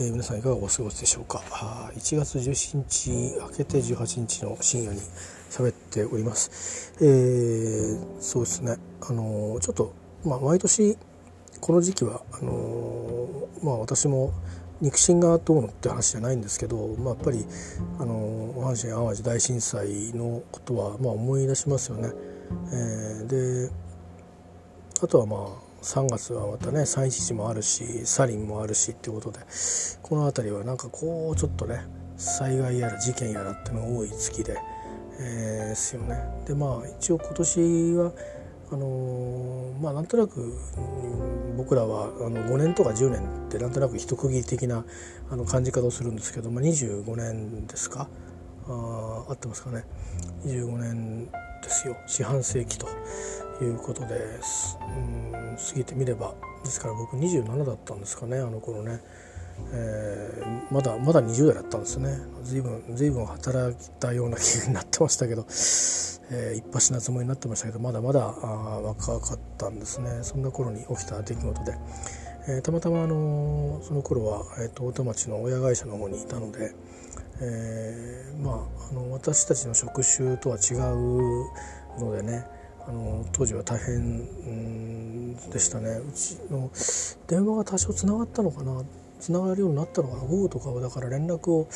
えー、皆さんいかがお過ごしでしょうか？1月17日明けて18日の深夜に喋っております、えー、そうですね。あのー、ちょっと、まあ、毎年この時期はあのまあ私も肉親がどうのって話じゃないんですけど、まあ、やっぱりあの阪神・淡路大震災のことはまあ思い出しますよね。えー、であとはまあ3月はまたね3一もあるしサリンもあるしっていうことでこの辺りはなんかこうちょっとね災害やら事件やらっていうのが多い月で、えー、ですよね。でまあ一応今年はあのー、まあなんとなく、僕らはあの5年とか10年ってなんとなく一区切り的なあの感じ方をするんですけど、まあ、25年ですか？あ合ってますかね？25年ですよ。四半世紀と。いうことです、うん、過ぎてみれば。ですから僕27だったんですかねあの頃ね、えー、まだまだ20代だったんですね。随分随分働いたような気になってましたけど、えー、一発なつもりになってましたけどまだまだあ若かったんですね。そんな頃に起きた出来事で。えー、たまたま、あのその頃は、えーと、大手町の親会社の方にいたので、えー、まあ、あの私たちの職種とは違うのでね。あの当時は大変でしたね。うちの電話が多少つながったのかな。つながるようになったのかな。午後とかはだから連絡を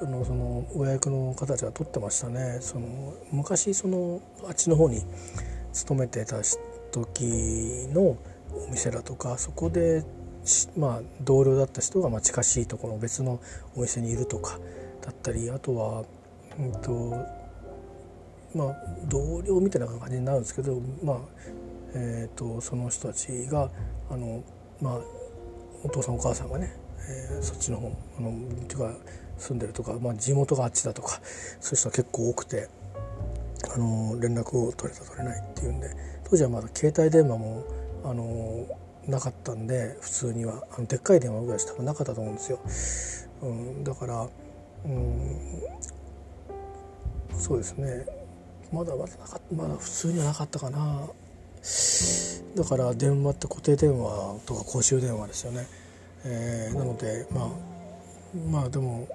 あのその親役の方たちが取ってましたね。その昔そのあっちの方に勤めてた時のお店だとかそこでまあ同僚だった人がまあ近しいところ別のお店にいるとかだったりあとは、うんとまあ、同僚みたいな感じになるんですけど、まあえーと、その人たちがあの、まあ、お父さんお母さんがね、えー、そっちの方あのていうか住んでるとか、まあ、地元があっちだとかそういう人は結構多くてあの連絡を取れた取れないっていうんで当時はまだ携帯電話もあのなかったんで普通にはあのでっかい電話ぐらいしかなかったと思うんですよ。うん、だから、うん、そうですねまだまだなかまだ普通にはなかったかな。だから電話って固定電話とか公衆電話ですよね、えー、なのでまあまあでも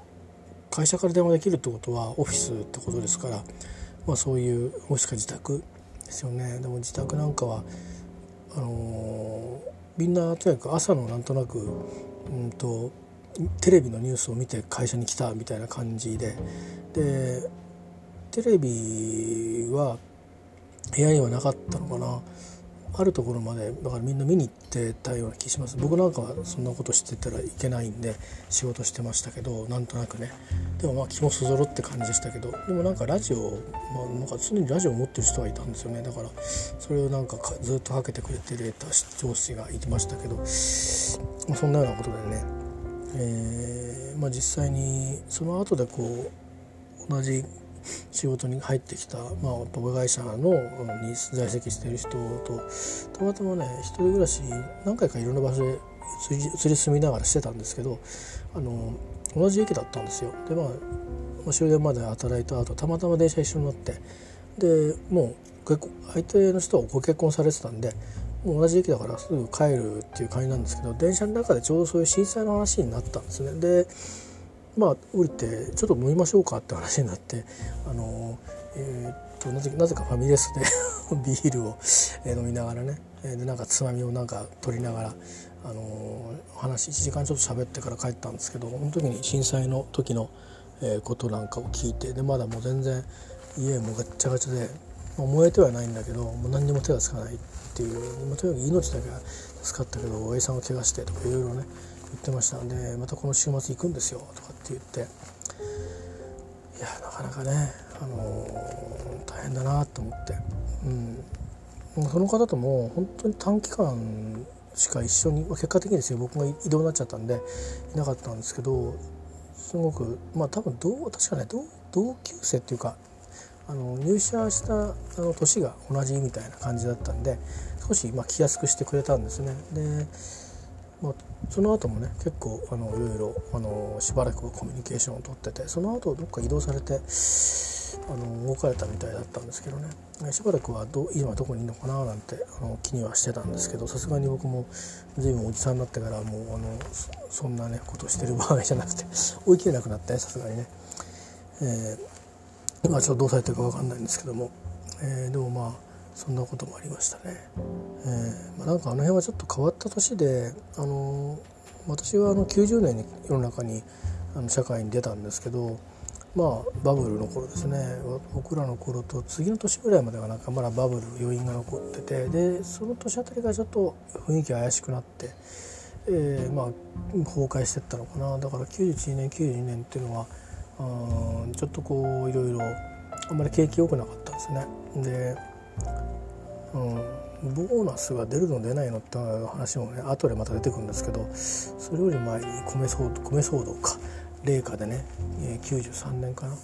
会社から電話できるってことはオフィスってことですから、まあ、そういうもしくは自宅ですよね。でも自宅なんかはあのー、みんなとにかく朝のなんとなく、うんとテレビのニュースを見て会社に来たみたいな感じで。でテレビは部屋にはなかったのかな。あるところまでだからみんな見に行ってたような気します。僕なんかはそんなことしてたらいけないんで仕事してましたけどなんとなくね。でもまあ気もそぞろって感じでしたけど。でもなんかラジオ、まあ、なんか常にラジオを持ってる人がいたんですよね。だからそれをなんかずっとかけてくれてる上司がいてましたけど、まあ、そんなようなことでね、えーまあ、実際にその後でこう同じ仕事に入ってきた、まあ、親会社のに在籍している人とたまたまね一人暮らし何回かいろんな場所で移り住みながらしてたんですけどあの同じ駅だったんですよ。でまあ終電まで働いた後たまたま電車一緒になってでもう相手の人はご結婚されてたんでもう同じ駅だからすぐ帰るっていう感じなんですけど電車の中でちょうどそういう震災の話になったんですね。でまあ降りてちょっと飲みましょうかって話になってあのえー、っとなぜなぜかファミレスで ビールを、飲みながらねでなんかつまみをなんか取りながらあの話1時間ちょっと喋ってから帰ったんですけどその時に震災の時の、えことなんかを聞いてでまだもう全然家もガッチャガチャで、まあ、燃えてはないんだけどもう何にも手がつかないっていう、まあ、とにかく命だけは助かったけど親さんを怪我してとかいろいろね言ってましたんでまたこの週末行くんですよとか言って。いやなかなかね、あのー、大変だなと思って、うん、その方とも本当に短期間しか一緒に結果的にですよ僕が異動になっちゃったんでいなかったんですけどすごくまあ多分同確かね同級生っていうかあの入社したあの年が同じみたいな感じだったんで少しまあ来やすくしてくれたんですね。でまあ、その後もね結構あのいろいろあのしばらくコミュニケーションをとっててその後どっか移動されてあの動かれたみたいだったんですけどね。しばらくはど今どこにいるのかななんてあの気にはしてたんですけどさすがに僕も随分おじさんになってからもうあのそんなねことしてる場合じゃなくて追い切れなくなってさすがにね、えー、今ちょっとどうされてるか分かんないんですけども、えー、でもまあそんなこともありましたね。えーまあ、なんかあの辺はちょっと変わった年で、あの私はあの90年に世の中にあの社会に出たんですけど、まあ、バブルの頃ですね僕らの頃と次の年ぐらいまではなんかまだバブル余韻が残っててでその年あたりからちょっと雰囲気怪しくなって、えー、まあ崩壊してったのかなだから91年92年っていうのはあちょっとこういろいろあんまり景気良くなかったんですね。でうん、ボーナスが出るの出ないのって話もね後でまた出てくるんですけどそれより前に米騒動米騒動か。冷夏でね93年かな。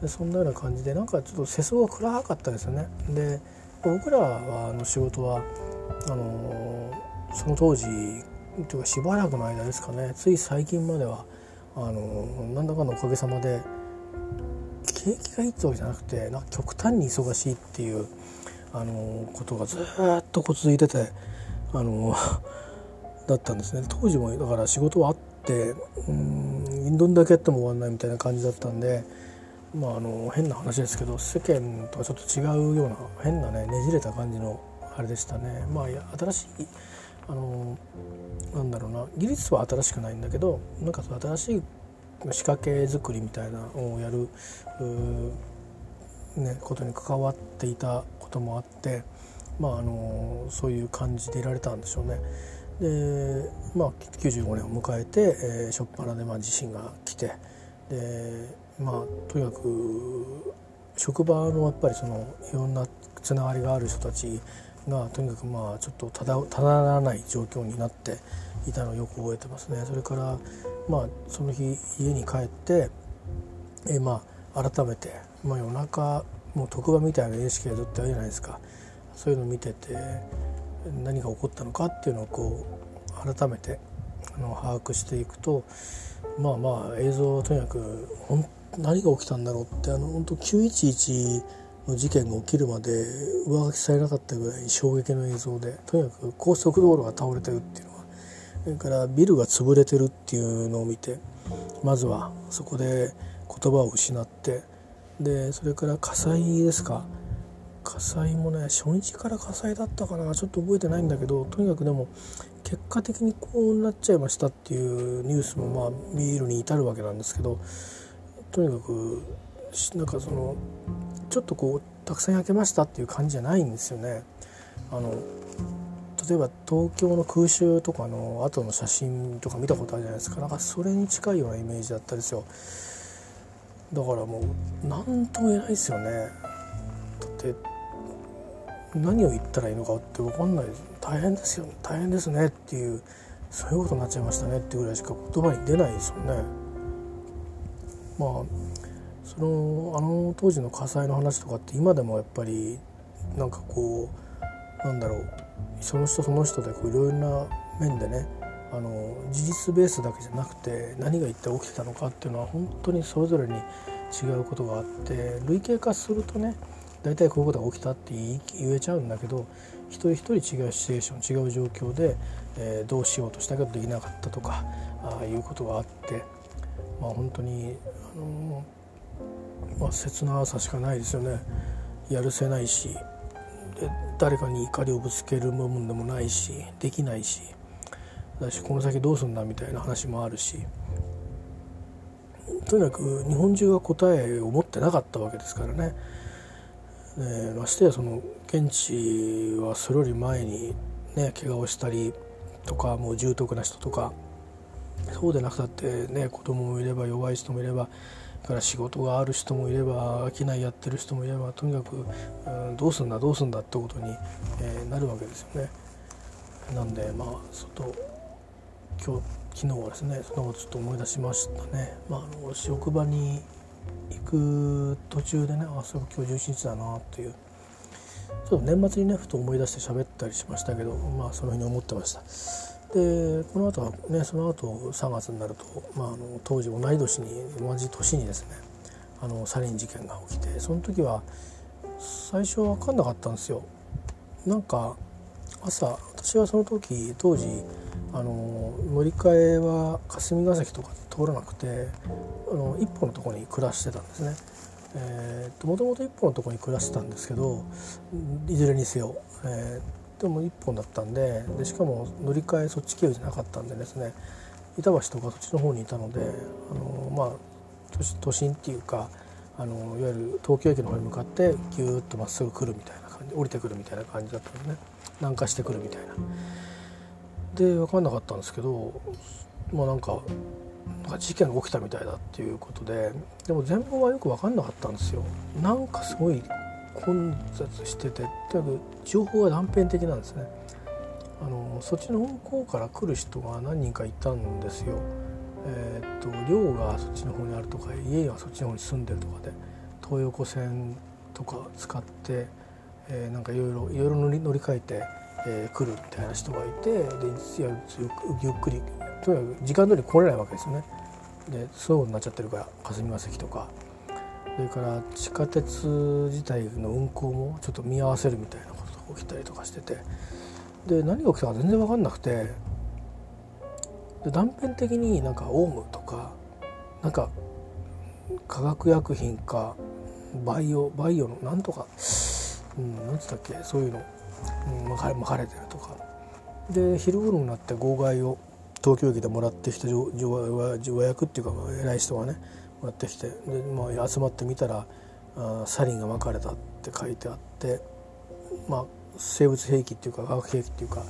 でそんなような感じでなんかちょっと世相が暗かったですよね。で僕らはあの仕事はあのその当時というかしばらくの間ですかね。つい最近まではあのなんだかのおかげさまで景気がいいってわけじゃなくてなんか極端に忙しいっていうあのことがずっとこう続いててあの だったんですね。当時もだから仕事はあってうんどんだけやっても終わんないみたいな感じだったんでまああの変な話ですけど世間とはちょっと違うような変なねねじれた感じのあれでしたね。まあ新しいあのなんだろうな技術は新しくないんだけどなんか新しい仕掛け作りみたいなのをやるね、ことに関わっていたこともあって、まあ、あのそういう感じでいられたんでしょうね。で、まあ、95年を迎えて、えー、初っ端でまあ地震が来てで、まあ、とにかく職場のやっぱりそのいろんなつながりがある人たちがとにかくまあちょっとただただらない状況になっていたのをよく覚えてますね。それからまあその日家に帰って、え、まあ改めて、まあ、夜中もう特番みたいな NHK ずっとあるじゃないですか。そういうのを見てて何が起こったのかっていうのをこう改めてあの把握していくとまあまあ映像はとにかく何が起きたんだろうってあの本当911の事件が起きるまで上書きされなかったぐらい衝撃の映像でとにかく高速道路が倒れてるっていうのはそれからビルが潰れてるっていうのを見てまずはそこで言葉を失ってでそれから火災ですか火災もね初日から火災だったかなちょっと覚えてないんだけどとにかくでも結果的にこうなっちゃいましたっていうニュースもまあ見るに至るわけなんですけどとにかくなんかそのちょっとこうたくさん焼けましたっていう感じじゃないんですよね。あの例えば東京の空襲とかの後の写真とか見たことあるじゃないですかなんかそれに近いようなイメージだったですよ。だからもう何とも言えないですよね。だって何を言ったらいいのかって分かんない。大変ですよ。大変ですねっていうそういうことになっちゃいましたね。っていうぐらいしか言葉に出ないですよね。まあそのあの当時の火災の話とかって今でもやっぱりなんかこうなんだろう。その人その人でいろいろな面でねあの事実ベースだけじゃなくて何が一体起きてたのかっていうのは本当にそれぞれに違うことがあって類型化するとね大体こういうことが起きたって言えちゃうんだけど一人一人違うシチュエーション違う状況で、えー、どうしようとしたけどできなかったとかあいうことがあってまあ本当にあの、まあ、切なさしかないですよねやるせないし誰かに怒りをぶつける部分でもないしできないし。だしこの先どうすんだみたいな話もあるしとにかく日本中が答えを持ってなかったわけですからね。えましてやその現地はそれより前にね怪我をしたりとかもう重篤な人とかそうでなくたってね子供もいれば弱い人もいればから仕事がある人もいれば商いやってる人もいればとにかく、うん、どうすんだどうすんだってことに、えー、なるわけですよね。なんでまあ外今日昨日はですねそのことちょっと思い出しましたね、まあ、あの職場に行く途中でねあそう今日11日だなっていう。ちょっと年末にねふと思い出して喋ったりしましたけどまあその日に思ってました。でこの後はねその後3月になると、まあ、あの当時同い年に同じ年にですねあのサリン事件が起きてその時は最初分かんなかったんですよ。なんか朝私はその時当時あの乗り換えは霞ヶ関とか通らなくてあの一本のとこに暮らしてたんですね。えー、もともと一本のとこに暮らしてたんですけどいずれにせよ、えー、でも一本だったんででしかも乗り換えそっち経由じゃなかったんでですね板橋とかそっちの方にいたのであのまあ都心っていうかあのいわゆる東京駅の方に向かってギューッとまっすぐ来るみたいな感じ降りてくるみたいな感じだったんでね南下してくるみたいな。で分かんなかったんですけどまあなんかなんか事件が起きたみたいだっていうことででも全貌はよく分かんなかったんですよ。なんかすごい混雑しててとにかく情報が断片的なんですね。あのそっちの方向から来る人が何人かいたんですよ。えー、っと寮がそっちの方にあるとか家がそっちの方に住んでるとかで東横線とか使って、えー、なんかいろいろいろ乗り換えて、えー、来るみたいな人がいてでいやゆっくりとにかく時間通り来れないわけですよね。でそうになっちゃってるから霞ヶ関とか。それから地下鉄自体の運行もちょっと見合わせるみたいなことが起きたりとかしてて。で何が起きたか全然分かんなくて。で断片的になんかオウムとかなんか化学薬品かバイオバイオのなんとか、うん、なんつったっけそういうの、うん、まかかれてるとかで昼頃になって号外を東京駅でもらってきた上役っていうか偉い人がねもらってきてで、まあ、集まってみたらあサリンがまかれたって書いてあってまあ生物兵器っていうか化学兵器っていうか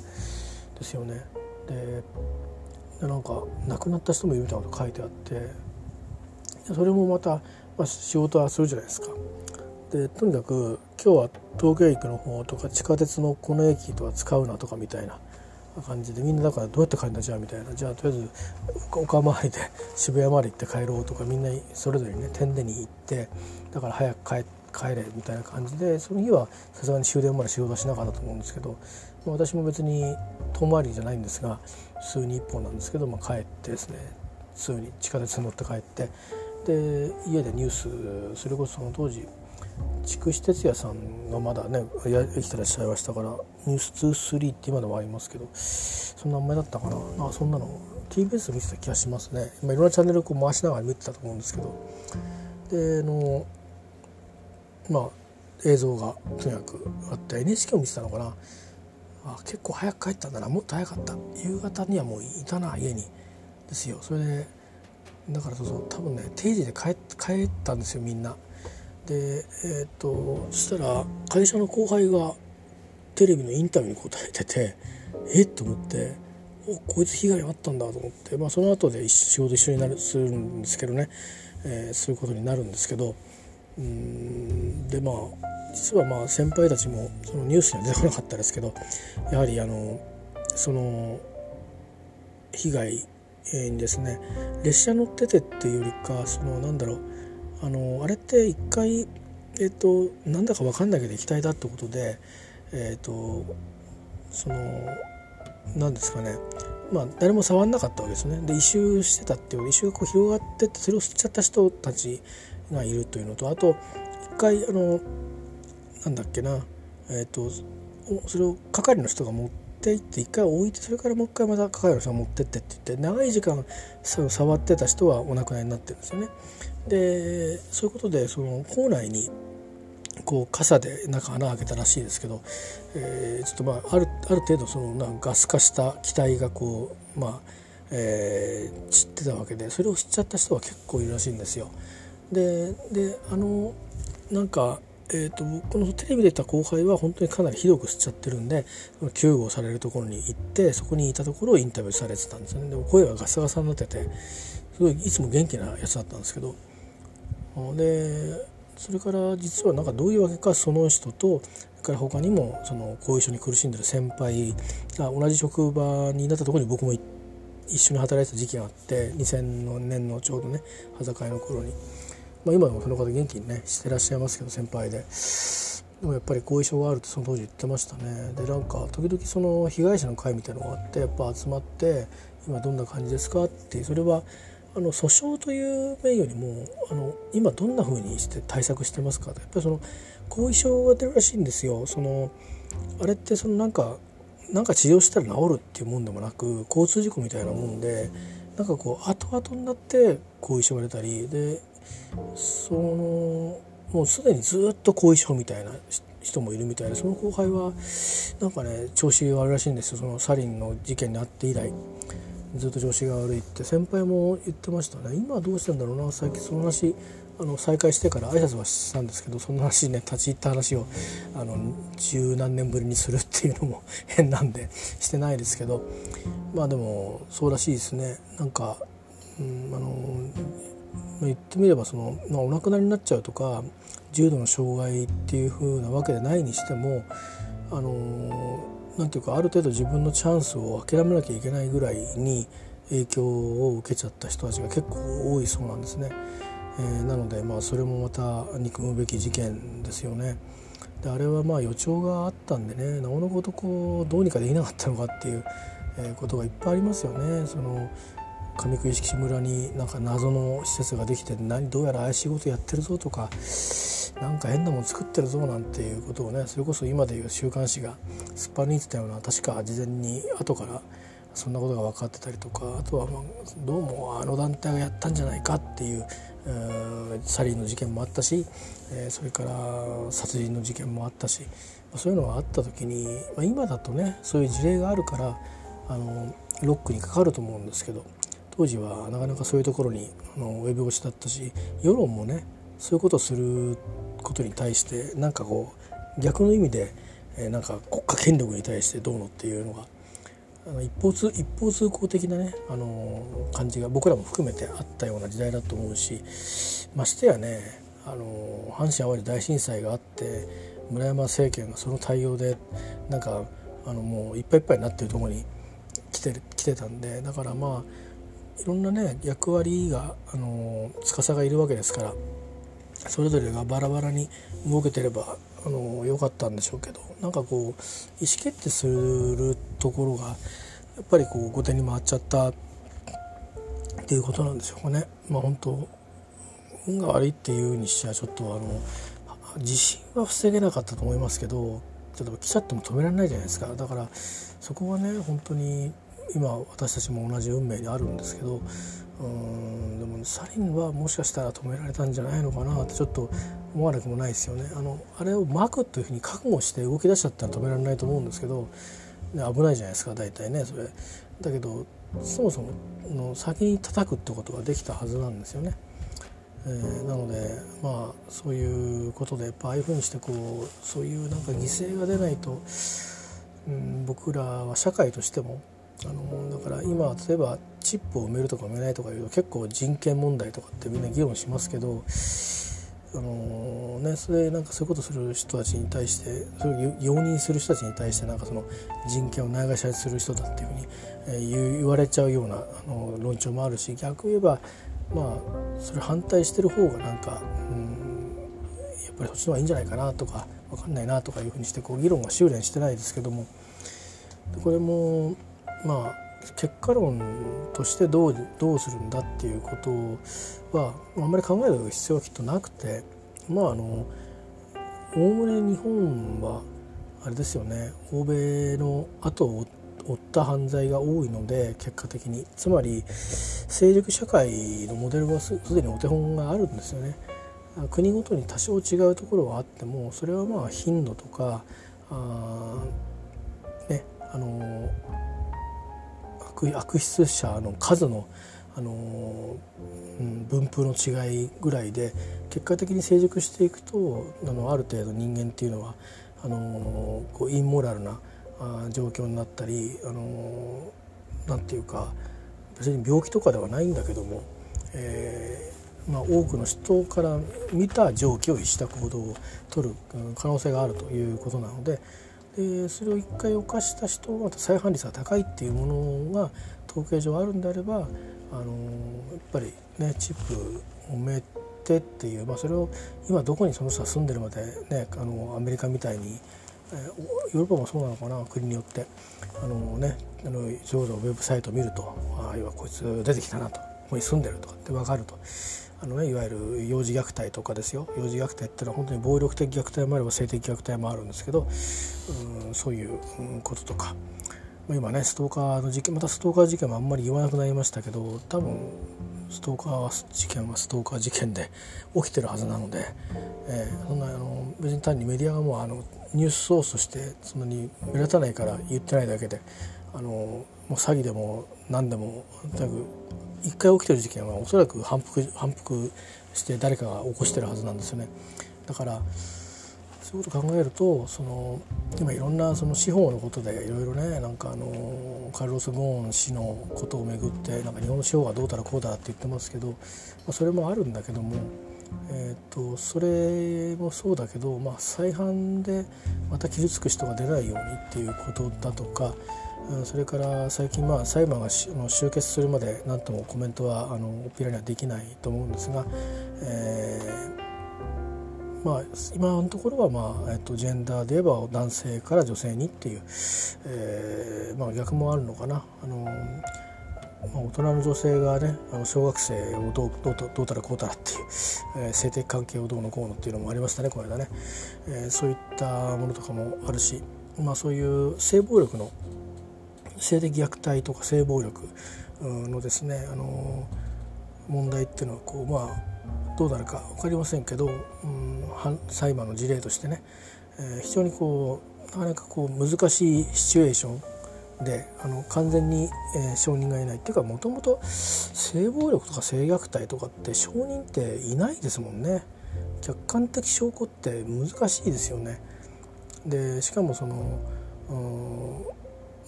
ですよね。ででなんか亡くなった人もいるみたいなこと書いてあってそれもまた、まあ、仕事はするじゃないですか。でとにかく今日は東京駅の方とか地下鉄のこの駅とか使うなとかみたいな感じでみんなだからどうやって帰るんだじゃあみたいな。じゃあとりあえず岡回りで渋谷まで行って帰ろうとかみんなそれぞれね天でに行ってだから早く帰帰れみたいな感じでその日はさすがに終電まで仕事しなかったと思うんですけど私も別に遠回りじゃないんですが普通に1本なんですけど、まあ、帰ってですね普通に地下鉄に乗って帰ってで家でニュースそれこそその当時筑紫哲也さんがまだね生きてらっしゃいましたから「ニュース2 3って今でもありますけどそんな名前だったかな？あそんなの TBS 見てた気がしますね、まあ、いろんなチャンネルこう回しながら見てたと思うんですけど。であのまあ映像がとにかくあって NHK を見てたのかな？あ結構早く帰ったんだな。もっと早かった。夕方にはもういたな家に。ですよ。それでだからそうそう多分ね定時で帰帰ったんですよみんな。でえー、っとそしたら会社の後輩がテレビのインタビューに答えててえっと思っておこいつ被害あったんだと思って、まあ、その後で仕事一緒になるするんですけどね、えー、そういうことになるんですけどうんでまあ実はまあ先輩たちもそのニュースには出てこなかったですけどやはりあのその被害にですね列車乗っててっていうよりかそのなんだろうあのあれって一回えっ、となんだか分かんないけど液体だってことでえっ、とその何ですかね。まあ誰も触んなかったわけですね。で異臭してたっていう異臭がこう広がってってそれを吸っちゃった人たちがいるというのとあと一回あのなんだっけな。えっ、とそれを係の人が持って行って一回置いてそれからもう一回また係の人が持ってってって言って長い時間その触ってた人はお亡くなりになってるんですよね。でそういうことでその校内にこう傘で中穴開けたらしいですけど、えー、ちょっとまああるある程度そのなんガス化した気体がこうまあ、えー、散ってたわけでそれを知っちゃった人は結構いるらしいんですよ。でであのなんかえーと、このテレビでた後輩は本当にかなりひどく吸っちゃってるんで救護されるところに行ってそこにいたところをインタビューされてたんですよねでも声がガサガサになっててすごいいつも元気なやつだったんですけどでそれから実はなんかどういうわけかその人とそれから他にもその後遺症に苦しんでる先輩が同じ職場になったところに僕も一緒に働いてた時期があって2000年のちょうどね端境の頃に。まあ、今でもその方元気にねしてらっしゃいますけど先輩で。でもやっぱり後遺症があるってその当時言ってましたね。でなんか時々その被害者の会みたいなのがあってやっぱ集まって今どんな感じですか？ってそれはあの訴訟という面よりもあの今どんな風にして対策してますか？やっぱりその後遺症が出るらしいんですよ。そのあれってそのなんかなんか治療したら治るっていうもんでもなく交通事故みたいなもんでなんかこう後々になって後遺症が出たりでそのもうすでにずっと後遺症みたいな人もいるみたいでその後輩はなんかね調子悪いらしいんですよ。そのサリンの事件にあって以来。ずっと調子が悪いって先輩も言ってましたね。今どうしてんだろうな。最近その話あの再会してから挨拶はしたんですけどその話ね立ち入った話をあの十何年ぶりにするっていうのも 変なんでしてないですけど。まあでもそうらしいですね。なんか、うん、あの言ってみればその、まあ、お亡くなりになっちゃうとか重度の障害っていう風なわけでないにしてもあのなんていうかある程度自分のチャンスを諦めなきゃいけないぐらいに影響を受けちゃった人たちが結構多いそうなんですね。えー、なのでまあそれもまた憎むべき事件ですよね。であれはまあ予兆があったんでねなおのことこうどうにかできなかったのかっていうことがいっぱいありますよね。その上九式村になんか謎の施設ができて何どうやら怪しいことやってるぞとかなんか変なもん作ってるぞなんていうことをねそれこそ今でいう週刊誌がすっぱ抜いてたような確か事前に後からそんなことが分かってたりとかあとはまあどうもあの団体がやったんじゃないかっていうサリンの事件もあったし、えー、それから殺人の事件もあったしそういうのがあった時に、まあ、今だとねそういう事例があるからあのロックにかかると思うんですけど当時はなかなかそういうところにあの及び腰だったし世論もねそういうことをすることに対してなんかこう逆の意味で、えー、なんか国家権力に対してどうのっていうのがあの一方通一方通行的なね、あの感じが僕らも含めてあったような時代だと思うしましてやね、あの阪神・淡路大震災があって村山政権がその対応でなんかあのもういっぱいいっぱいになってるところに来て来てたんでだからまあいろんなね役割があの司がいるわけですからそれぞれがバラバラに動けてればあの良かったんでしょうけどなんかこう意思決定するところがやっぱりこう後手に回っちゃったっていうことなんでしょうかね。まあ、本当運が悪いっていうにしちゃちょっとあの地震は防げなかったと思いますけどちょっと来ちゃっても止められないじゃないですかだからそこはね本当に今私たちも同じ運命にあるんですけどうんでもサリンはもしかしたら止められたんじゃないのかなってちょっと思わなくもないですよねあのあれを巻くというふうに覚悟して動き出しちゃったら止められないと思うんですけど、ね、危ないじゃないですか大体ねそれだけどそもそもの先に叩くってことができたはずなんですよね。えー、なのでまあそういうことでやっぱああいうふうにしてこうそういうなんか犠牲が出ないと、うん、僕らは社会としてもあのだから今例えばチップを埋めるとか埋めないとかいうと結構人権問題とかってみんな議論しますけどあのね、それなんかそういうことする人たちに対してそれを容認する人たちに対してなんかその人権をないがしろにする人だっていうふうに、えー、言われちゃうようなあの論調もあるし逆言えばまあそれ反対してる方がなんか、うん、やっぱりそっちの方がいいんじゃないかなとか分かんないなとかいうふうにしてこう議論が修練してないですけども。これもまあ結果論としてどうどうするんだっていうことはあんまり考える必要はきっとなくてまああのおおむね日本はあれですよね欧米の後を追った犯罪が多いので結果的につまり成熟社会のモデルはすでにお手本があるんですよね。国ごとに多少違うところはあってもそれはまあ頻度とかあねあの悪質者の数のあの、うん、分布の違いぐらいで結果的に成熟していくとあのある程度人間っていうのはあのこうインモラルなあ状況になったりあのなんていうか別に病気とかではないんだけども、えーまあ、多くの人から見た常軌を逸した行動を取る可能性があるということなので。でそれを1回犯した人は再犯率が高いっていうものが統計上あるんであればあのやっぱりねチップを埋めてっていう、まあ、それを今どこにその人が住んでるまで、ね、あのアメリカみたいに、ヨーロッパもそうなのかな国によって。あの、ね、あのそぞウェブサイトを見るとああいわこいつ出てきたなと。ここに住んでると。かって分かると。あのね、いわゆる幼児虐待とかですよ。幼児虐待っていうのは本当に暴力的虐待もあれば性的虐待もあるんですけどうんそういうこととか。今ねストーカーの事件またストーカー事件もあんまり言わなくなりましたけど多分ストーカー事件はストーカー事件で 起きてるはずなので、えー、そんなあの別に単にメディアがもうあのニュースソースとしてそんなに目立たないから言ってないだけであのもう詐欺でも何でもとにかく一回起きてる事件はおそらく反復反復して誰かが起こしてるはずなんですよね。だからそういうことを考えるとその今いろんなその司法のことでいろいろねなんかあのカルロス・ゴーン氏のことをめぐってなんか日本の司法がどうだらこうだって言ってますけど、まあ、それもあるんだけども、えーと、それもそうだけど、まあ、再犯でまた傷つく人が出ないようにっていうことだとかそれから最近まあ裁判が終結するまで何ともコメントはあのおっぴらにはできないと思うんですが、えーまあ、今のところは、まあえっと、ジェンダーで言えば男性から女性にっていう、えーまあ、逆もあるのかな。あのまあ、大人の女性がねあの小学生をどうどうどうたらこうたらっていう、えー、性的関係をどうのこうのっていうのもありましたねこの間ね、えー、そういったものとかもあるし、まあ、そういう性暴力の性的虐待とか性暴力のですねあの問題っていうのはこうまあどうなるか分かりませんけど、うん、裁判の事例としてね、えー、非常にこうなかなかこう難しいシチュエーションであの完全に、えー、証人がいないっていうかもともと性暴力とか性虐待とかって証人っていないですもんね客観的証拠って難しいですよね。でしかもその、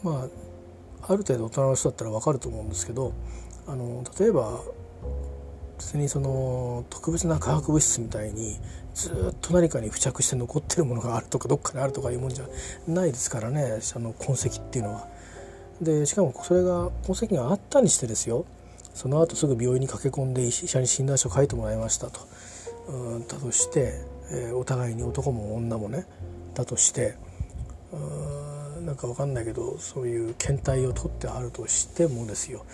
まあある程度大人の人だったら分かると思うんですけどあの例えば別にその特別な化学物質みたいにずっと何かに付着して残ってるものがあるとかどっかにあるとかいうもんじゃないですからねあの痕跡っていうのは。でしかもそれが痕跡があったにしてですよその後すぐ病院に駆け込んで医者に診断書を書いてもらいましたと。うんだとして、えー、お互いに男も女もねだとしてうんなんか分かんないけどそういう検体を取ってあるとしてもですよ。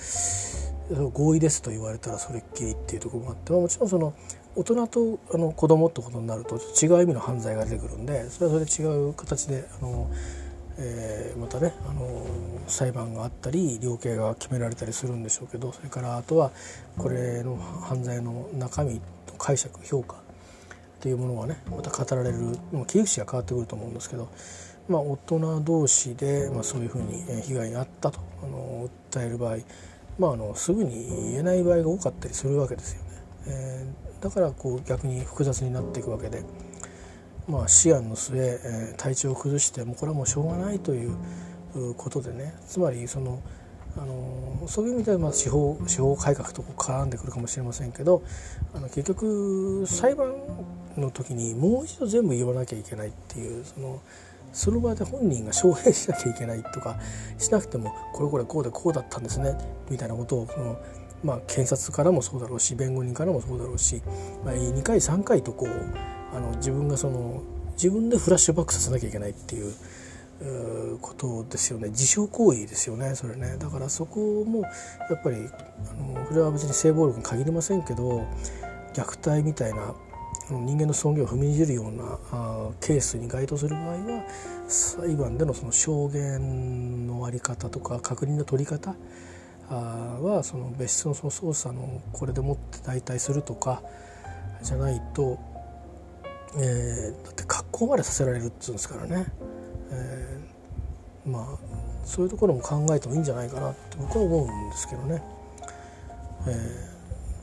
合意ですと言われたらそれっきりっていうところもあって、まあ、もちろんその大人とあの子供ってことになると違う意味の犯罪が出てくるんでそれはそれで違う形であの、えー、またねあの裁判があったり量刑が決められたりするんでしょうけどそれからあとはこれの犯罪の中身の解釈評価っていうものがねまた語られる切り口が変わってくると思うんですけど、まあ、大人同士で、まあ、そういうふうに被害に遭ったとあの訴える場合まあ、あのすぐに言えない場合が多かったりするわけですよね。えー、だからこう逆に複雑になっていくわけで、まあ、思案の末、えー、体調を崩してもこれはもうしょうがないということでねつまりそのあのそういう意味ではまあ司法司法改革と絡んでくるかもしれませんけどあの結局裁判の時にもう一度全部言わなきゃいけないっていうそのその場で本人が証明しなきゃいけないとかしなくてもこれこれこうでこうだったんですねみたいなことをこの、まあ、検察からもそうだろうし弁護人からもそうだろうし、まあ、2回3回とこうあの自分がその自分でフラッシュバックさせなきゃいけないっていう。ことですよね自傷行為ですよねそれねだからそこもやっぱりあのこれは別に性暴力に限りませんけど虐待みたいな人間の尊厳を踏みにじるようなあケースに該当する場合は裁判でのその証言の在り方とか確認の取り方あはその別室のその捜査のこれでもって代替するとかじゃないと、えー、だって格好までさせられるっつうんですからね、えー、まあそういうところも考えてもいいんじゃないかなって僕は思うんですけどね。えー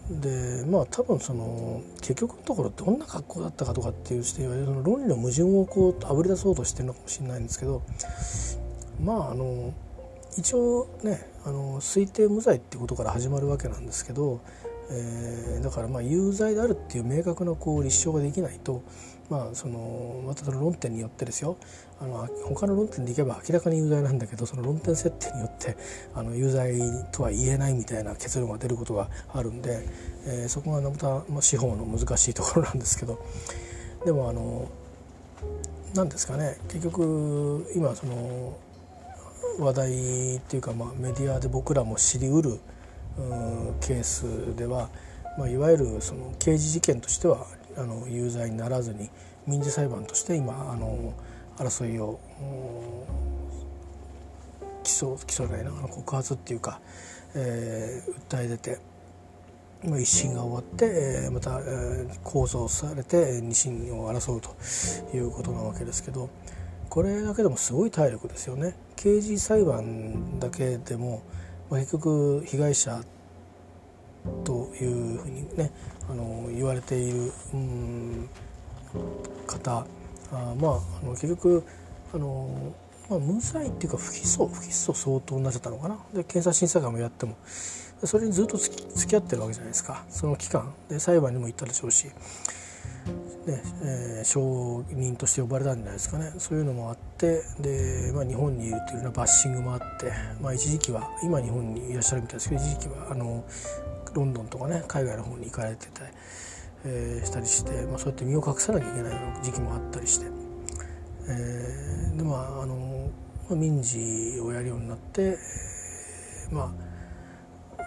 でまあ多分その結局のところどんな格好だったかとかっていう視点はその論理の矛盾をこうあぶり出そうとしてるのかもしれないんですけどまああの一応ねあの推定無罪っていうことから始まるわけなんですけど、えー、だからまあ有罪であるっていう明確なこう立証ができないと、まあ、そのまたその論点によってですよ。あの他の論点でいけば明らかに有罪なんだけどその論点設定によってあの有罪とは言えないみたいな結論が出ることがあるんで、えー、そこがまた、まあ、司法の難しいところなんですけど。でもあの何ですかね。結局今その話題っていうか、まあ、メディアで僕らも知りうるケースでは、まあ、いわゆるその刑事事件としてはあの有罪にならずに民事裁判として今あの争いを起訴起訴じゃないな告発っていうか、えー、訴え出て一審が終わってまた控訴されて二審を争うということなわけですけどこれだけでもすごい体力ですよね。刑事裁判だけでも結局被害者というふうにねあの言われている、うん、方あまああの結局あの、まあ、無罪っていうか不起訴不起訴相当になっちゃったのかな。で検察審査官もやってもそれにずっと付き合ってるわけじゃないですか。その期間。で裁判にも行ったでしょうし。ねえー、証人として呼ばれたんじゃないですかね。そういうのもあってで、まあ、日本にいるというようなバッシングもあって、まあ、一時期は今日本にいらっしゃるみたいですけど一時期はあのロンドンとかね海外の方に行かれてたり、えー、したりして、まあ、そうやって身を隠さなきゃいけない時期もあったりして、えー、でまああの民事をやるようになって、まあ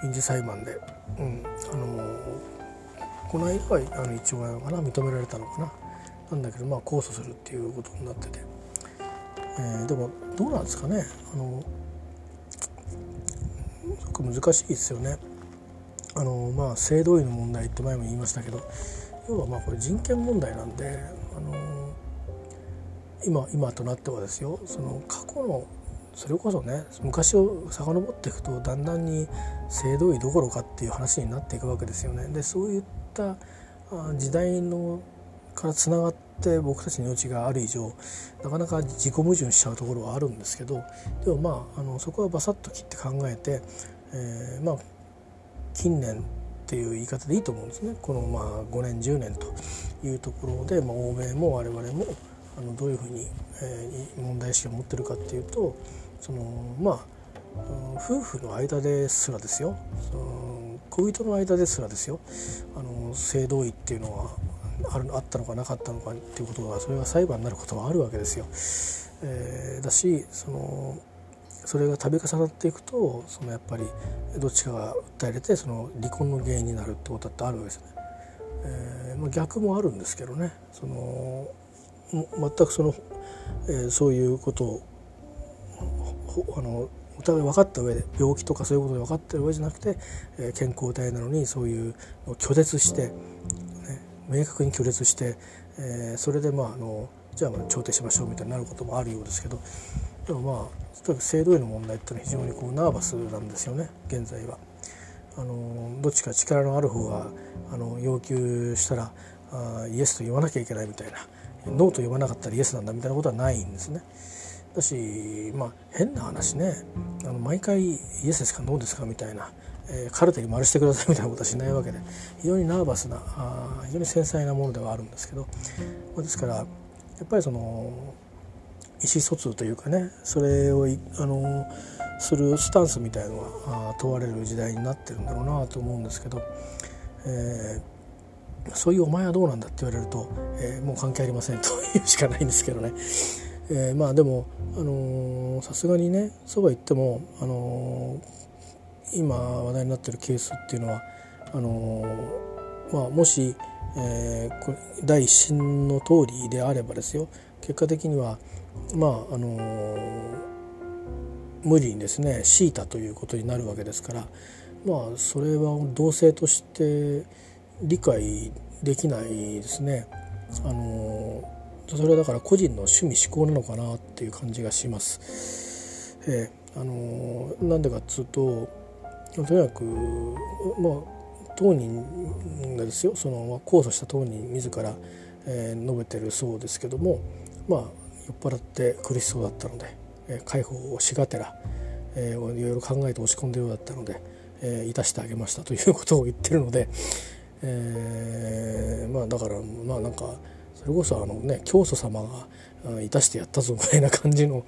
民事裁判で、うん、あのこの間はあの一応なのかな認められたのかな。なんだけどまあ控訴するっていうことになってて、えー、でもどうなんですかね。あのすごく難しいですよね。あのまあ性同意の問題って前も言いましたけど。要はまあこれ人権問題なんであの今今となってはですよ。その過去のそれこそね昔を遡っていくとだんだんに性同意どころかっていう話になっていくわけですよね。でそういった時代のからつながって僕たちの命がある以上なかなか自己矛盾しちゃうところはあるんですけどでもまああのそこはバサッと切って考えて、えー、まあ近年っていう言い方でいいと思うんですねこのまあ5年10年というところで、まあ、欧米も我々もあのどういうふうに、えー、問題意識を持ってるかっていうとそのまあ夫婦の間ですらですよその恋人の間ですらですよあの性同意っていうのはあるあったのかなかったのかっていうことがそれが裁判になることはあるわけですよ。えー、だしそのそれが度重なっていくとそのやっぱりどっちかが訴えれてその離婚の原因になるってことだってあるわけですよね。えーまあ、逆もあるんですけどねその全くその、えー、そういうことをあのお互い分かった上で病気とかそういうことで分かってる上じゃなくて、えー、健康体なのにそういうのを拒絶して、ね、明確に拒絶して、えー、それでまああのじゃあまあ調停しましょうみたいになることもあるようですけどでもまあとにかく制度への問題っていうのは非常にこうナーバスなんですよね現在は。あのどっちか力のある方があの要求したらあイエスと言わなきゃいけないみたいなノーと言わなかったらイエスなんだみたいなことはないんですね。だしまあ変な話ねあの毎回イエスですかノーですかみたいな、えー、カルテに丸してくださいみたいなことはしないわけで非常にナーバスなあ非常に繊細なものではあるんですけど、まあ、ですからやっぱりその意思疎通というかねそれをあのするスタンスみたいのは問われる時代になってるんだろうなと思うんですけど、えー、そういう「お前はどうなんだ?」って言われると、えー、もう関係ありませんというしかないんですけどね。えー、まあでもさすがにねそうは言っても、あのー、今話題になってるケースっていうのはあのー、まあ、もし、えー、これ第一審の通りであればですよ結果的にはまああの無理にですね強いたということになるわけですからまあそれは同性として理解できないですね。あのそれはだから個人の趣味思考なのかなっていう感じがします。えー、あのなんでかっつうととにかくまあ当人がですよその控訴した当人自ら、えー、述べてるそうですけどもまあ酔っ払って苦しそうだったので、えー、介抱をしがてら、えー、いろいろ考えて落ち込んでるようだったので、えー、いたしてあげましたということを言ってるので、えー、まあだからまあなんかれこそあのね教祖様がいたしてやったぞみたいな感じの、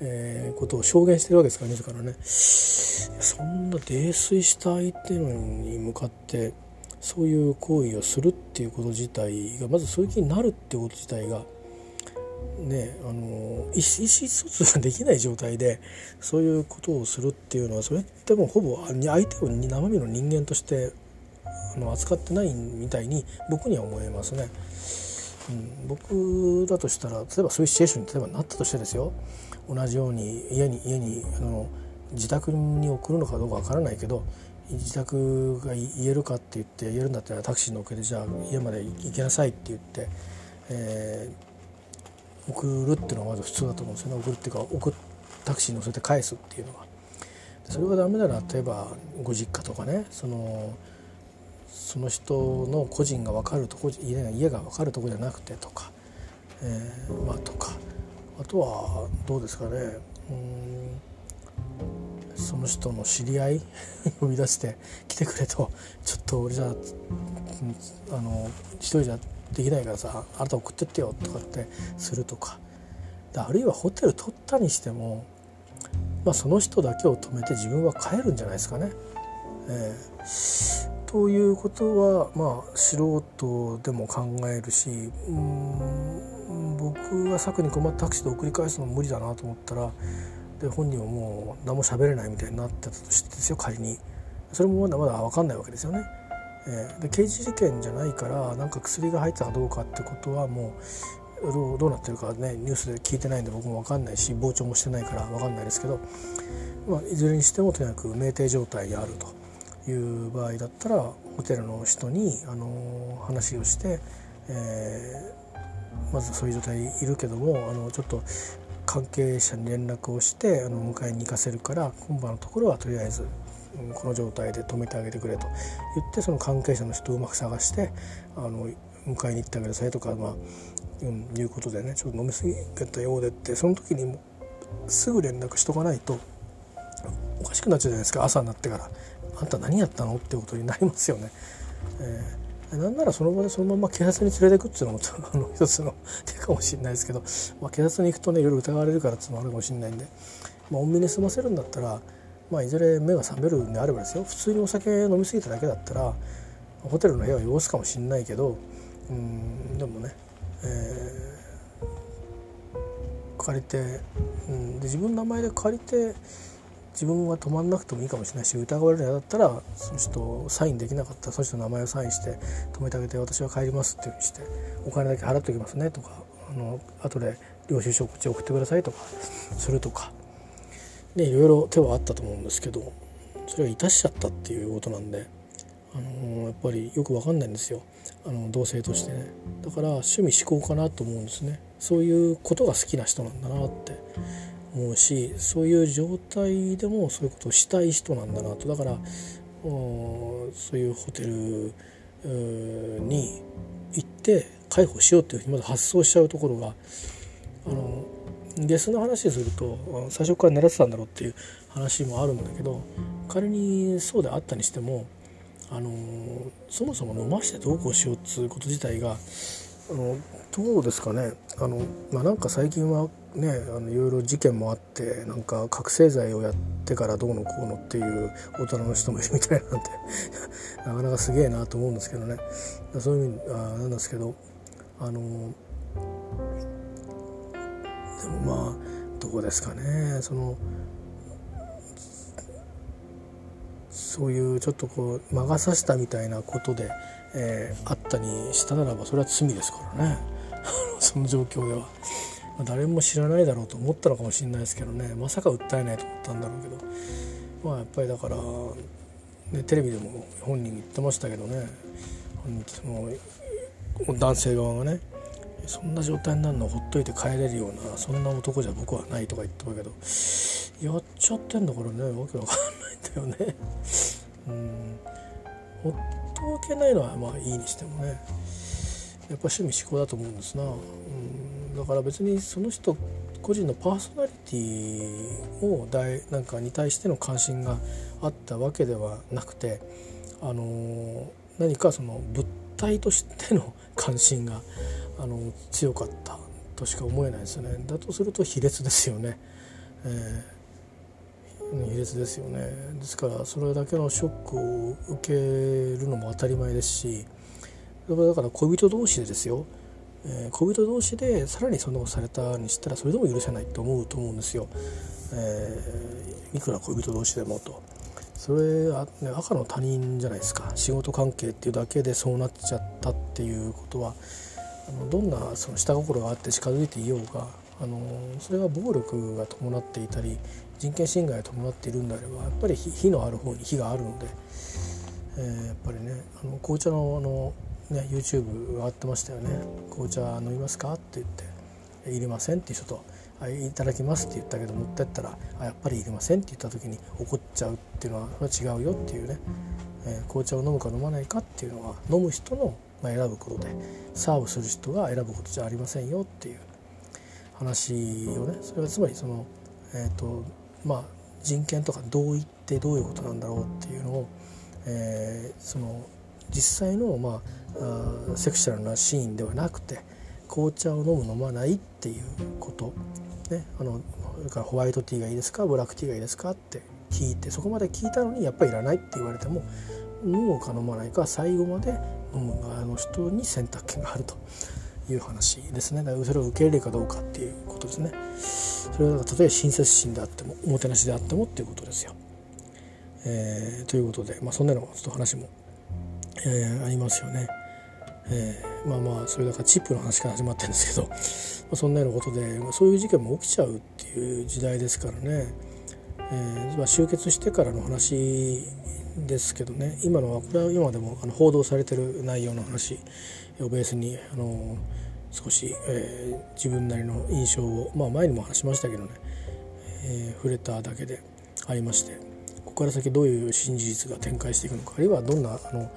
えー、ことを証言してるわけですから自らねそんな泥酔した相手に向かってそういう行為をするっていうこと自体がまずそういう気になるっていうこと自体がねあの意思疎通ができない状態でそういうことをするっていうのはそれってもうほぼ相手を生身の人間としてあの扱ってないみたいに僕には思えますね。うん、僕だとしたら例えばそういうシチュエーションに例えばなったとしてですよ同じように家に家にあの自宅に送るのかどうかわからないけど自宅が言えるかって言って言えるんだったらタクシー乗っけてじゃあ家まで行きなさいって言って、えー、送るっていうのはまず普通だと思うんですよね送るっていうか送タクシー乗せて返すっていうのは。それがダメなら例えばご実家とかねそのその人の個人が分かるとこ家が分かるとこじゃなくてとか、えー、まあとか。あとはどうですかね。うん。その人の知り合い 呼び出して来てくれとちょっと俺じゃあの一人じゃできないからさあなた送ってってよとかってするとか。あるいはホテル取ったにしても、まあ、その人だけを止めて自分は帰るんじゃないですかね。えー、ということはまあ素人でも考えるしうん僕が策に困ってタクシーで送り返すの無理だなと思ったらで本人はもう何も喋れないみたいになってたとしてですよ仮にそれもまだまだ分かんないわけですよね。えー、で刑事事件じゃないからなんか薬が入ったかどうかってことはもうどうどうなってるかねニュースで聞いてないんで僕も分かんないし傍聴もしてないから分かんないですけど、まあ、いずれにしてもとにかく酩酊状態にあるという場合だったらホテルの人に、あの、話をして、えー、まずそういう状態いるけどもあのちょっと関係者に連絡をしてあの迎えに行かせるから今晩のところはとりあえずこの状態で止めてあげてくれと。言ってその関係者の人をうまく探してあの迎えに行ってあげなさいとか、まあうん、いうことでねちょっと飲み過ぎたようでってその時にもすぐ連絡しとかないとおかしくなっちゃうじゃないですか朝になってから「あんた何やったの?」ってことになりますよね。えーなんならその場でそのまま警察に連れていくっていうのもあの一つの手かもしれないですけど、まあ、警察に行くとねいろいろ疑われるからっていうのもあるかもしれないんで、まあ、穏便に済ませるんだったら、まあ、いずれ目が覚めるんであればですよ普通にお酒飲み過ぎただけだったらホテルの部屋は汚すかもしれないけどうんでもね、えー、借りて、うん、で自分の名前で借りて自分は止まんなくてもいいかもしれないし疑われるのだったらその人サインできなかったらその人の名前をサインして止めてあげて私は帰りますっていうふうにしてお金だけ払っておきますねとかあの後で領収書こっち送ってくださいとかするとか。ねいろいろ手はあったと思うんですけどそれがいたしちゃったっていうことなんで、あのやっぱりよく分かんないんですよ。あの同性としてね。だから趣味思考かなと思うんですね。そういうことが好きな人なんだなって。思うしそういう状態でもそういうことをしたい人なんだなと。だからそういうホテルに行って介抱しようっていうふうにまず発想しちゃうところがあのゲスの話すると最初から狙ってたんだろうっていう話もあるんだけど仮にそうであったにしてもあのそもそも飲ましてどうこうしようっつうこと自体があのどうですかね。あの、まあ、なんか最近はねあのいろいろ事件もあってなんか覚醒剤をやってからどうのこうのっていう大人の人もいるみたいなんて なかなかすげえなと思うんですけどね。そういう意味あなんですけどあのでもまあどうですかね。そのそういうちょっとこう魔が差したみたいなことで、えー、あったにしたならばそれは罪ですからね。その状況では。誰も知らないだろうと思ったのかもしれないですけどねまさか訴えないと思ったんだろうけどまあやっぱりだから、ね、テレビでも本人言ってましたけどねその男性側がねそんな状態になるのほっといて帰れるようなそんな男じゃ僕はないとか言ってたけどやっちゃってんだからねわけわかんないんだよね。うんほっとけないのはまあいいにしてもねやっぱ趣味思考だと思うんですな。うんだから別にその人個人のパーソナリティを大なんかに対しての関心があったわけではなくて、あの何かその物体としての関心があの強かったとしか思えないですよね。だとすると卑劣ですよね、えー、卑劣ですよね。ですからそれだけのショックを受けるのも当たり前ですしだから恋人同士でですよ、えー、恋人同士でさらにそんなことされたにしたらそれでも許せないと思うと思うんですよ、えー、いくら恋人同士でもと。それは、ね、赤の他人じゃないですか仕事関係っていうだけでそうなっちゃったっていうことはあのどんなその下心があって近づいていようがあのそれが暴力が伴っていたり人権侵害が伴っているんであればやっぱり火のある方に火があるので、えー、やっぱりねあの紅茶のあの、ね、YouTube 上がってましたよね「紅茶飲みますか?」って言って「いりません」っていう人と「いただきます」って言ったけど持ってったら「あやっぱりいりません」って言った時に怒っちゃうっていうのはそれは違うよっていうね、えー、紅茶を飲むか飲まないかっていうのは飲む人のま選ぶことでサーブする人が選ぶことじゃありませんよっていう話をねそれはつまりそのえっ、ー、とまあ人権とか同意ってどういうことなんだろうっていうのを、えー、その実際の、まあ、あセクシャルなシーンではなくて紅茶を飲む飲まないっていうこと、ね、あのそれからホワイトティーがいいですかブラックティーがいいですかって聞いてそこまで聞いたのにやっぱりいらないって言われても飲むか飲まないか最後まで飲む側の人に選択権があると。いう話ですね。だからそれを受け入れるかどうかっていうことですね。それは例えば親切心であってもおもてなしであってもっていうことですよ。えー、ということで、まあ、そんなのちょっと話も、えー、ありますよね。えー、まあまあそれだからチップの話から始まってるんですけど、まあ、そんなようなことで、まあ、そういう事件も起きちゃうっていう時代ですからね、えーまあ、終結してからの話ですけどね。今のはこれは今でもあの報道されてる内容の話をベースにあの少し、えー、自分なりの印象を、まあ、前にも話しましたけどね、えー、触れただけでありましてここから先どういう新事実が展開していくのかあるいはどんなあの、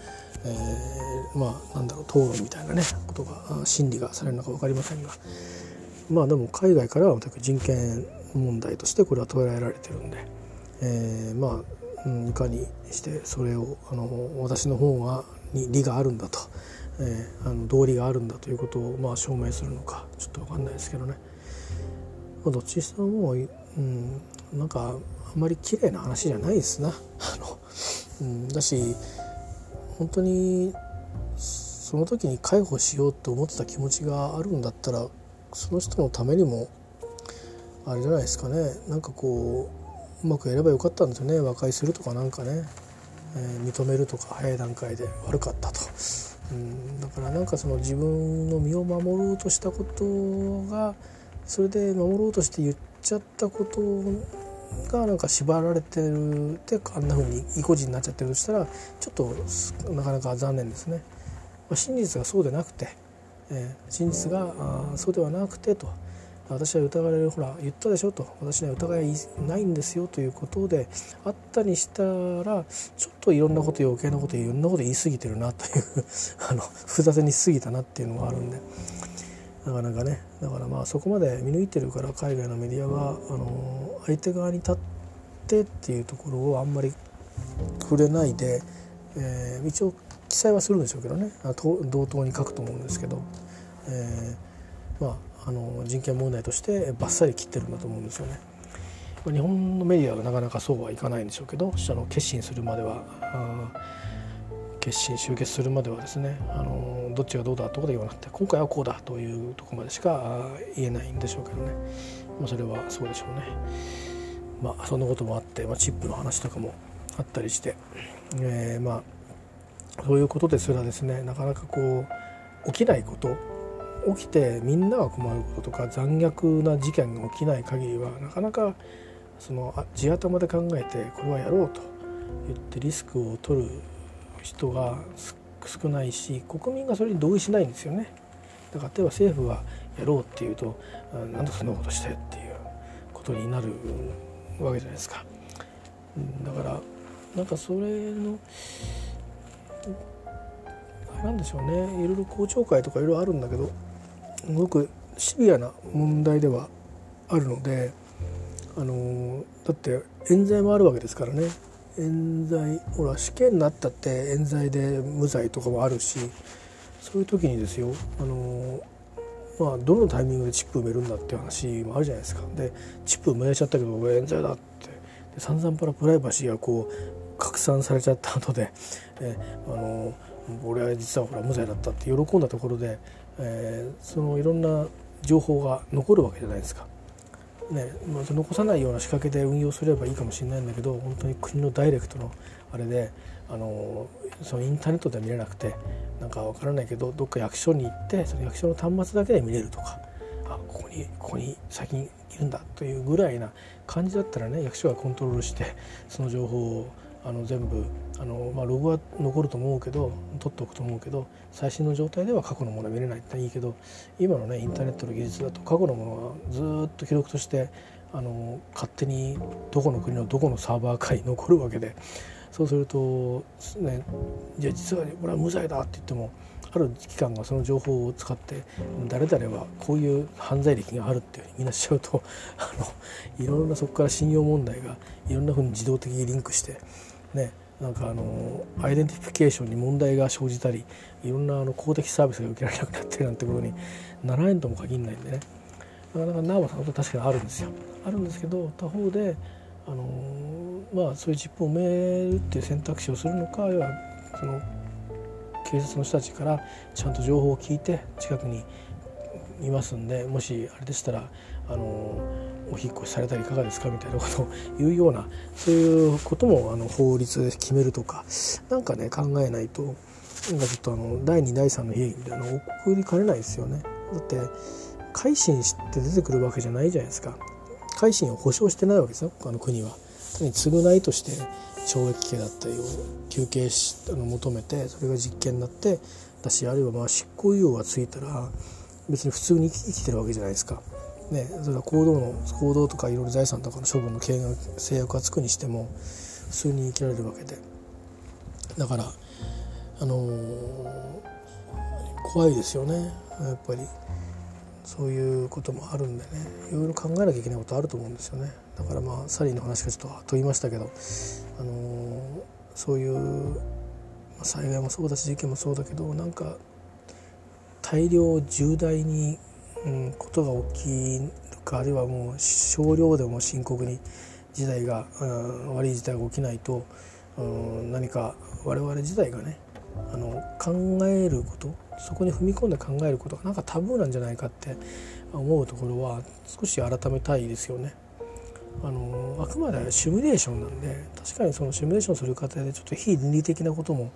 えー、まあなんだろう討論みたいなねことが真理がされるのか分かりませんが。まあでも海外からは全く人権問題としてこれは捉えられてるんで、えー、まあうん、いかにしてそれをあの私の方がに利があるんだと、えー、あの道理があるんだということを、まあ、証明するのかちょっと分かんないですけどね、まあ、どっちにしても、うん、なんかあんまり綺麗な話じゃないですな。あのうん、だし本当にその時に介護しようと思ってた気持ちがあるんだったらその人のためにもあれじゃないですかね。なんかこううまくやればよかったんですよね。和解するとかなんかね、えー、認めるとか早い段階で。悪かったと、うん、だからなんかその自分の身を守ろうとしたことがそれで守ろうとして言っちゃったことがなんか縛られてるってあんな風に意固地になっちゃってるとしたらちょっとなかなか残念ですね。まあ、真実がそうでなくて、えー、真実があそうではなくてと。私は疑われるほら言ったでしょと私には疑いないんですよということであったにしたらちょっといろんなこと余計なこといろんなこと言い過ぎてるなという あの複雑にしすぎたなっていうのがあるんでなかなかね。だからまあそこまで見抜いてるから海外のメディアはあの相手側に立ってっていうところをあんまり触れないで、えー、一応記載はするんでしょうけどね。同等に書くと思うんですけど、えー、まああの人権問題としてバッサリ切ってるんだと思うんですよね。日本のメディアはなかなかそうはいかないんでしょうけどあの決心するまでは。決心終結するまではですねあのどっちがどうだとかで言わなくて今回はこうだというとこまでしか言えないんでしょうけどね、まあ、それはそうでしょうね。まあそんなこともあって、まあ、チップの話とかもあったりして、えー、まあそういうことですらですねなかなかこう起きないこと起きてみんなが困ることとか残虐な事件が起きない限りはなかなかその地頭で考えてこれはやろうと言ってリスクを取る人が少ないし国民がそれに同意しないんですよね。だから例えば政府がやろうっていうとなんでそんなことしてっていうことになるわけじゃないですか。だからなんかそれのなんでしょうねいろいろ公聴会とかいろいろあるんだけどすごくシビアな問題ではあるのであのだって冤罪もあるわけですからね冤罪ほら死刑になったって冤罪で無罪とかもあるしそういう時にですよあのまあどのタイミングでチップ埋めるんだっていう話もあるじゃないですかでチップ埋めちゃったけど俺冤罪だってで散々パラプライバシーがこう拡散されちゃった後で、えあの俺は実はほら無罪だったって喜んだところで、えー、そのいろんな情報が残るわけじゃないですか。ねまあ、残さないような仕掛けで運用すればいいかもしれないんだけど本当に国のダイレクトのあれであのそのインターネットでは見れなくてなんか分からないけどどっか役所に行ってその役所の端末だけで見れるとかあここにここに最近いるんだというぐらいな感じだったらね役所がコントロールしてその情報をあの全部あの、まあ、ログは残ると思うけど取っておくと思うけど最新の状態では過去のものは見れないっていいけど今のねインターネットの技術だと過去のものはずっと記録としてあの勝手にどこの国のどこのサーバーかに残るわけでそうすると、ね、じゃあ実はこれは無罪だって言ってもある機関がその情報を使って誰々はこういう犯罪歴があるっていうふうにみんなしちゃうとあのいろんなそこから信用問題がいろんなふうに自動的にリンクしてねなんかあのアイデンティフィケーションに問題が生じたりいろんなあの公的サービスが受けられなくなってるなんてことにならないとも限らないんでね。なかなかナーバさんこと確かにあるんですよ。あるんですけど他方であのまあそういうチップを埋めるっていう選択肢をするのか要はその警察の人たちからちゃんと情報を聞いて近くにいますんでもしあれでしたらあのお引越しされたらいかがですかみたいなことを言うような そういうこともあの法律で決めるとか何かね考えないとなんかちょっとあの第2第3の悲劇みたいなの送りかねないですよね。だって改心して出てくるわけじゃないじゃないですか。改心を保証してないわけですよ他の国は。償いとして懲役刑だったりを求刑しあの求めてそれが実刑になってだしあるいはまあ執行猶予がついたら別に普通に生きてるわけじゃないですか。ね、それは行動の行動とかいろいろ財産とかの処分の制約がつくにしても普通に生きられるわけで。だからあのー、怖いですよね。やっぱり。そういうこともあるんでね。いろいろ考えなきゃいけないことあると思うんですよね。だからまあサリーの話がちょっとと言いましたけど、あのー、そういう災害もそうだし事件もそうだけどなんか大量重大にうん、ことが起きるかあるいはもう少量でも深刻に事態が、うん、悪い事態が起きないと、うん、何か我々自体がねあの考えることそこに踏み込んで考えることがなんかタブーなんじゃないかって思うところは少し改めたいですよね。あのあくまでシミュレーションなんで確かにそのシミュレーションする過程でちょっと非倫理的なことも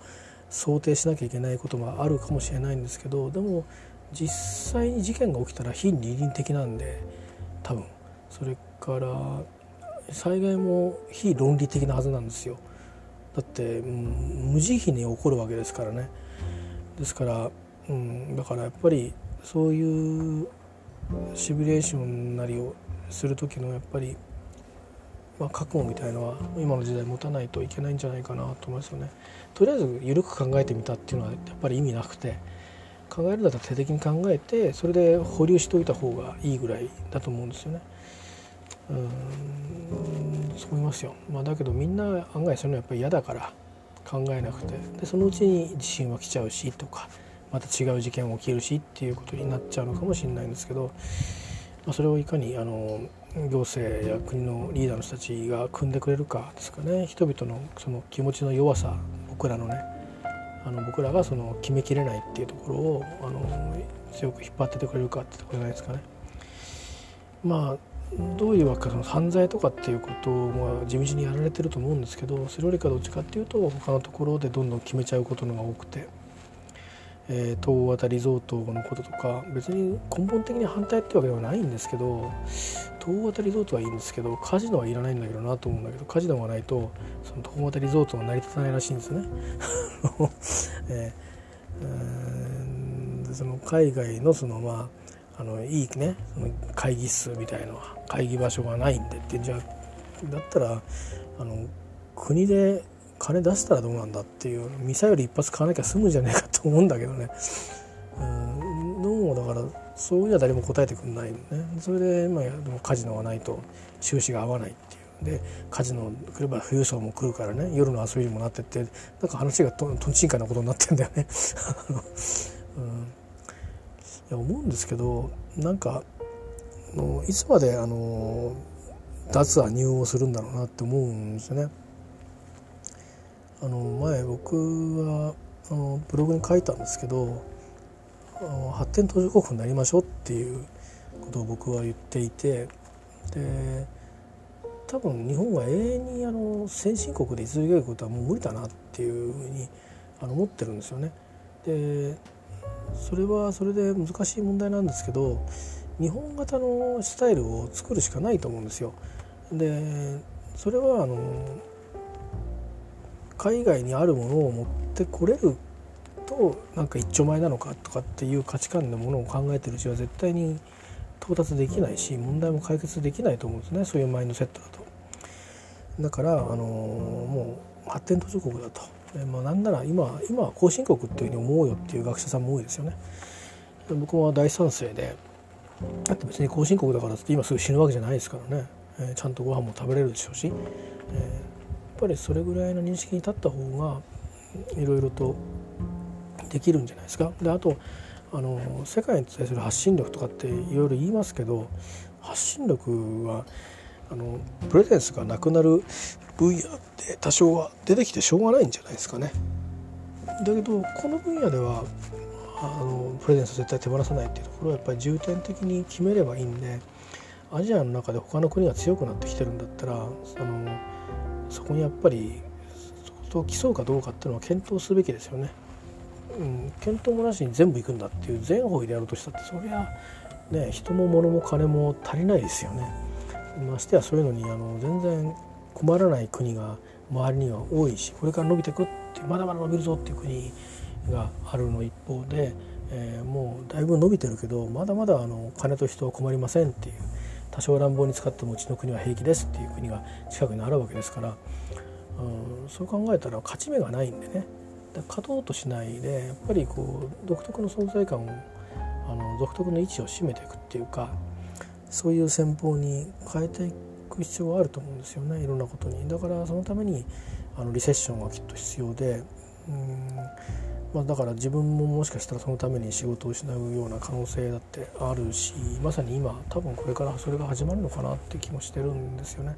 想定しなきゃいけないこともあるかもしれないんですけどでも実際に事件が起きたら非倫理的なんで多分。それから災害も非論理的なはずなんですよ。だって無慈悲に起こるわけですからね。ですから、うん、だからやっぱりそういうシミュレーションなりをする時のやっぱり、まあ、覚悟みたいのは今の時代持たないといけないんじゃないかなと思いますよね。とりあえず緩く考えてみたっていうのはやっぱり意味なくて。考えるんだったら手的に考えてそれで保留しておいた方がいいぐらいだと思うんですよね。うんそう思いますよ、まあ、だけどみんな案外そういうのやっぱり嫌だから考えなくて。でそのうちに地震は来ちゃうしとかまた違う事件起きるしっていうことになっちゃうのかもしれないんですけど、まあ、それをいかにあの行政や国のリーダーの人たちが組んでくれるかですかね。人々のその気持ちの弱さ僕らのねあの僕らがその決めきれないっていうところをあの強く引っ張っててくれるかってところじゃないですかね。まあどういうわけかその犯罪とかっていうことをまあ地道にやられてると思うんですけどそれよりかどっちかっていうと他のところでどんどん決めちゃうことのが多くて。えー、東和田リゾートのこととか別に根本的に反対ってわけではないんですけど東和田リゾートはいいんですけどカジノはいらないんだけどなと思うんだけどカジノがないとその東和田リゾートは成り立たないらしいんですね。えー、その海外のそのまああのいいねその会議室みたいのは会議場所がないんでってじゃあだったらあの国で金出したらどうなんだっていうミサイル一発買わなきゃ済むんじゃねえかと思うんだけどね。うんどうもだからそういうのは誰も答えてくれないのね。それで、まあ、でもカジノがないと収支が合わないっていう。でカジノ来れば富裕層も来るからね。夜の遊びにもなってってなんか話がととんちんかなことになってんだよね。うん、いや思うんですけどなんかのいつまであの脱亜入をするんだろうなって思うんですよね。あの前僕はあのブログに書いたんですけど発展途上国になりましょうっていうことを僕は言っていてで多分日本は永遠にあの先進国で居続けることはもう無理だなっていうふうにあの思ってるんですよね。でそれはそれで難しい問題なんですけど日本型のスタイルを作るしかないと思うんですよ。でそれはあの海外にあるものを持ってこれるとなんか一丁前なのかとかっていう価値観のものを考えてるうちは絶対に到達できないし問題も解決できないと思うんですねそういうマインドセットだと。だからあのもう発展途上国だと。まあ、なんなら今今は後進国っていうふうに思うよっていう学者さんも多いですよね。僕は大賛成でだって別に後進国だからって今すぐ死ぬわけじゃないですからね、えー、ちゃんとご飯も食べれるでしょうし、え、ぱりそれぐらいの認識に立った方がいろいろとできるんじゃないですか。であとあの世界に対する発信力とかっていろいろ言いますけど発信力はあのプレゼンスがなくなる分野って多少は出てきてしょうがないんじゃないですかね。だけどこの分野ではあのプレゼンス絶対手放さないっていうところはやっぱり重点的に決めればいいんでアジアの中で他の国が強くなってきてるんだったらあのそこにやっぱりそこと競うかどうかっていうのは検討すべきですよね。うん、検討もなしに全部行くんだっていう全方位でやろうとしたってそりゃね人も物も金も足りないですよね。ましてやそういうのにあの全然困らない国が周りには多いしこれから伸びていくってまだまだ伸びるぞっていう国があるの一方で、えー、もうだいぶ伸びてるけどまだまだあの金と人は困りませんっていう多少乱暴に使ってもうちの国は平気ですっていう国が近くにあるわけですから、うん、そう考えたら勝ち目がないんでね勝とうとしないでやっぱりこう独特の存在感をあの独特の位置を占めていくっていうかそういう戦法に変えていく必要があると思うんですよねいろんなことに。だからそのためにあのリセッションはきっと必要でうんまあ、だから自分ももしかしたらそのために仕事を失うような可能性だってあるしまさに今多分これからそれが始まるのかなって気もしてるんですよね。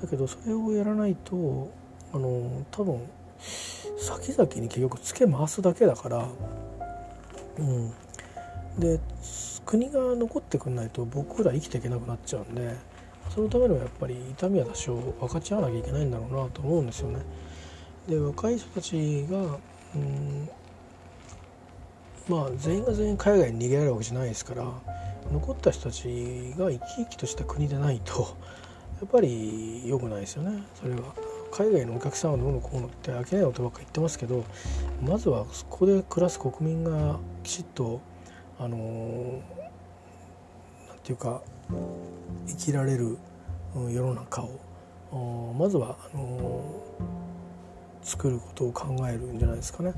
だけどそれをやらないとあの多分先々に結局つけ回すだけだから、うん、で国が残ってくんないと僕ら生きていけなくなっちゃうんでそのためにはやっぱり痛みは多少分かち合わなきゃいけないんだろうなと思うんですよね。で若い人たちがうん。まあ全員が全員海外に逃げられるわけじゃないですから残った人たちが生き生きとした国でないと やっぱり良くないですよね。それは。海外のお客さんはどうのこうのって飽きないことばっか言ってますけどまずはそこで暮らす国民がきちっとあの何て言うか生きられる世の中を。まずはあの作ることを考えるんじゃないですかね。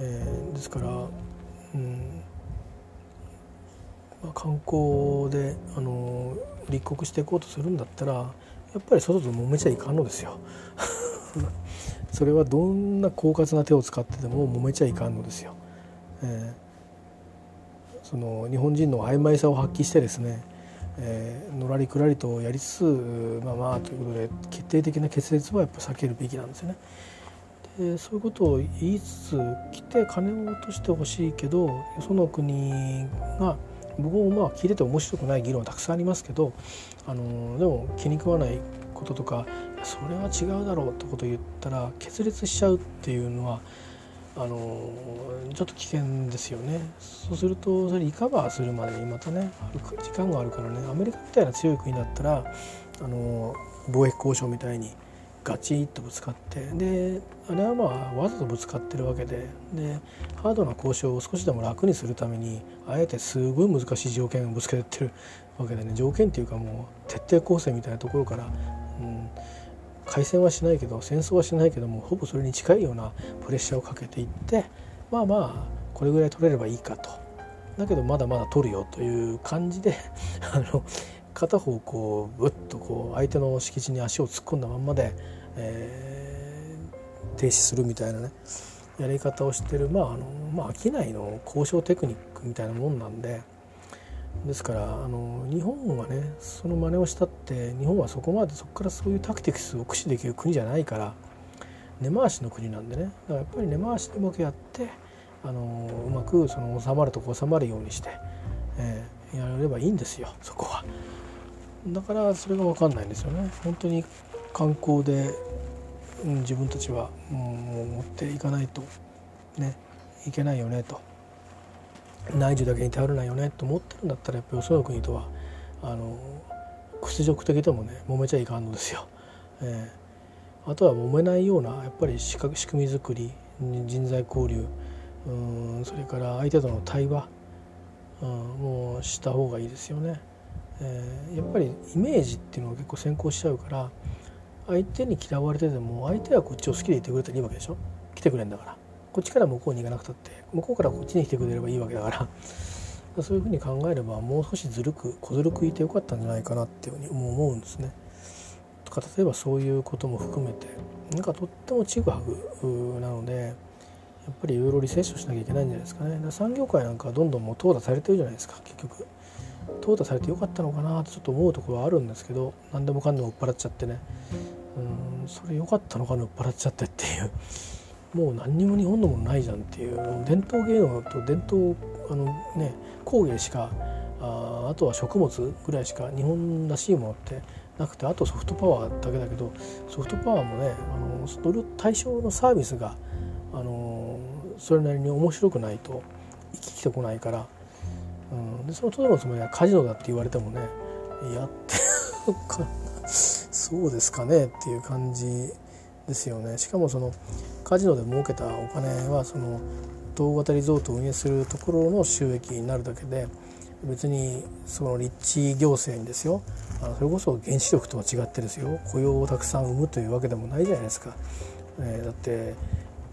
えー、ですから、うんまあ、観光であの立国していこうとするんだったらやっぱり外と揉めちゃいかんのですよ。それはどんな狡猾な手を使ってでも揉めちゃいかんのですよ。えー、その日本人の曖昧さを発揮してですねえー、のらりくらりとやりつつまあまあということで決定的な決裂はやっぱ避けるべきなんですよね。でそういうことを言いつつ来て金を落としてほしいけどよその国が僕もまあ聞いてて面白くない議論はたくさんありますけどあのでも気に食わないこととかそれは違うだろうってことを言ったら決裂しちゃうっていうのはあのちょっと危険ですよね。そうするとそれリカバーするまでにまたね時間があるからねアメリカみたいな強い国だったらあの貿易交渉みたいにガチッとぶつかってであれはまあわざとぶつかってるわけででハードな交渉を少しでも楽にするためにあえてすごい難しい条件をぶつけてってるわけでね条件っていうかもう徹底抗戦みたいなところから、開戦はしないけど戦争はしないけどもほぼそれに近いようなプレッシャーをかけていってまあまあこれぐらい取れればいいかと。だけどまだまだ取るよという感じで あの片方こうぶっとこう相手の敷地に足を突っ込んだまんまで、えー、停止するみたいなねやり方をしてるまああの、まあ、商いの交渉テクニックみたいなもんなんでですからあの日本はねその真似をしたって日本はそこまでそこからそういうタクティクスを駆使できる国じゃないから根回しの国なんでねだからやっぱり根回しでうまくやってあのうまくその収まるとこ収まるようにして、えー、やればいいんですよそこは。だからそれが分かんないんですよね。本当に観光で、うん、自分たちは、うん、持っていかないとねいけないよねと内需だけに頼らないよねと思ってるんだったらやっぱよその国とはあの屈辱的でもね揉めちゃいかんのですよ。えー、あとは揉めないようなやっぱり仕組み作り人材交流うんそれから相手との対話、うん、もうした方がいいですよね。えー、やっぱりイメージっていうのが結構先行しちゃうから相手に嫌われてても相手はこっちを好きでいてくれたらいいわけでしょ来てくれんだからこっちから向こうに行かなくたって向こうからこっちに来てくれればいいわけだから そういうふうに考えればもう少しずるく小ずるくいてよかったんじゃないかなっていうふうに思うんですね。とか例えばそういうことも含めてなんかとってもちぐはぐなのでやっぱりいろいろリセッションしなきゃいけないんじゃないですかね。産業界なんかどんどんもう淘汰されてるじゃないですか結局。淘汰されてよかったのかなとちょっと思うところはあるんですけど何でもかんでも売っ払っちゃってね。うんそれ良かったのかな売っ払っちゃってっていう。もう何にも日本のものないじゃんっていう伝統芸能と伝統あのね工芸しかああとは食物ぐらいしか日本らしいものってなくてあとソフトパワーだけだけどソフトパワーもねあのそれ対象のサービスがあのそれなりに面白くないと生きてこないから、うん、でそのトドのつもりはカジノだって言われてもねやって そうですかねっていう感じですよね。しかもそのカジノで儲けたお金はその大型リゾートを運営するところの収益になるだけで別にその立地行政にですよあのそれこそ原子力とは違ってですよ雇用をたくさん生むというわけでもないじゃないですか。えー、だって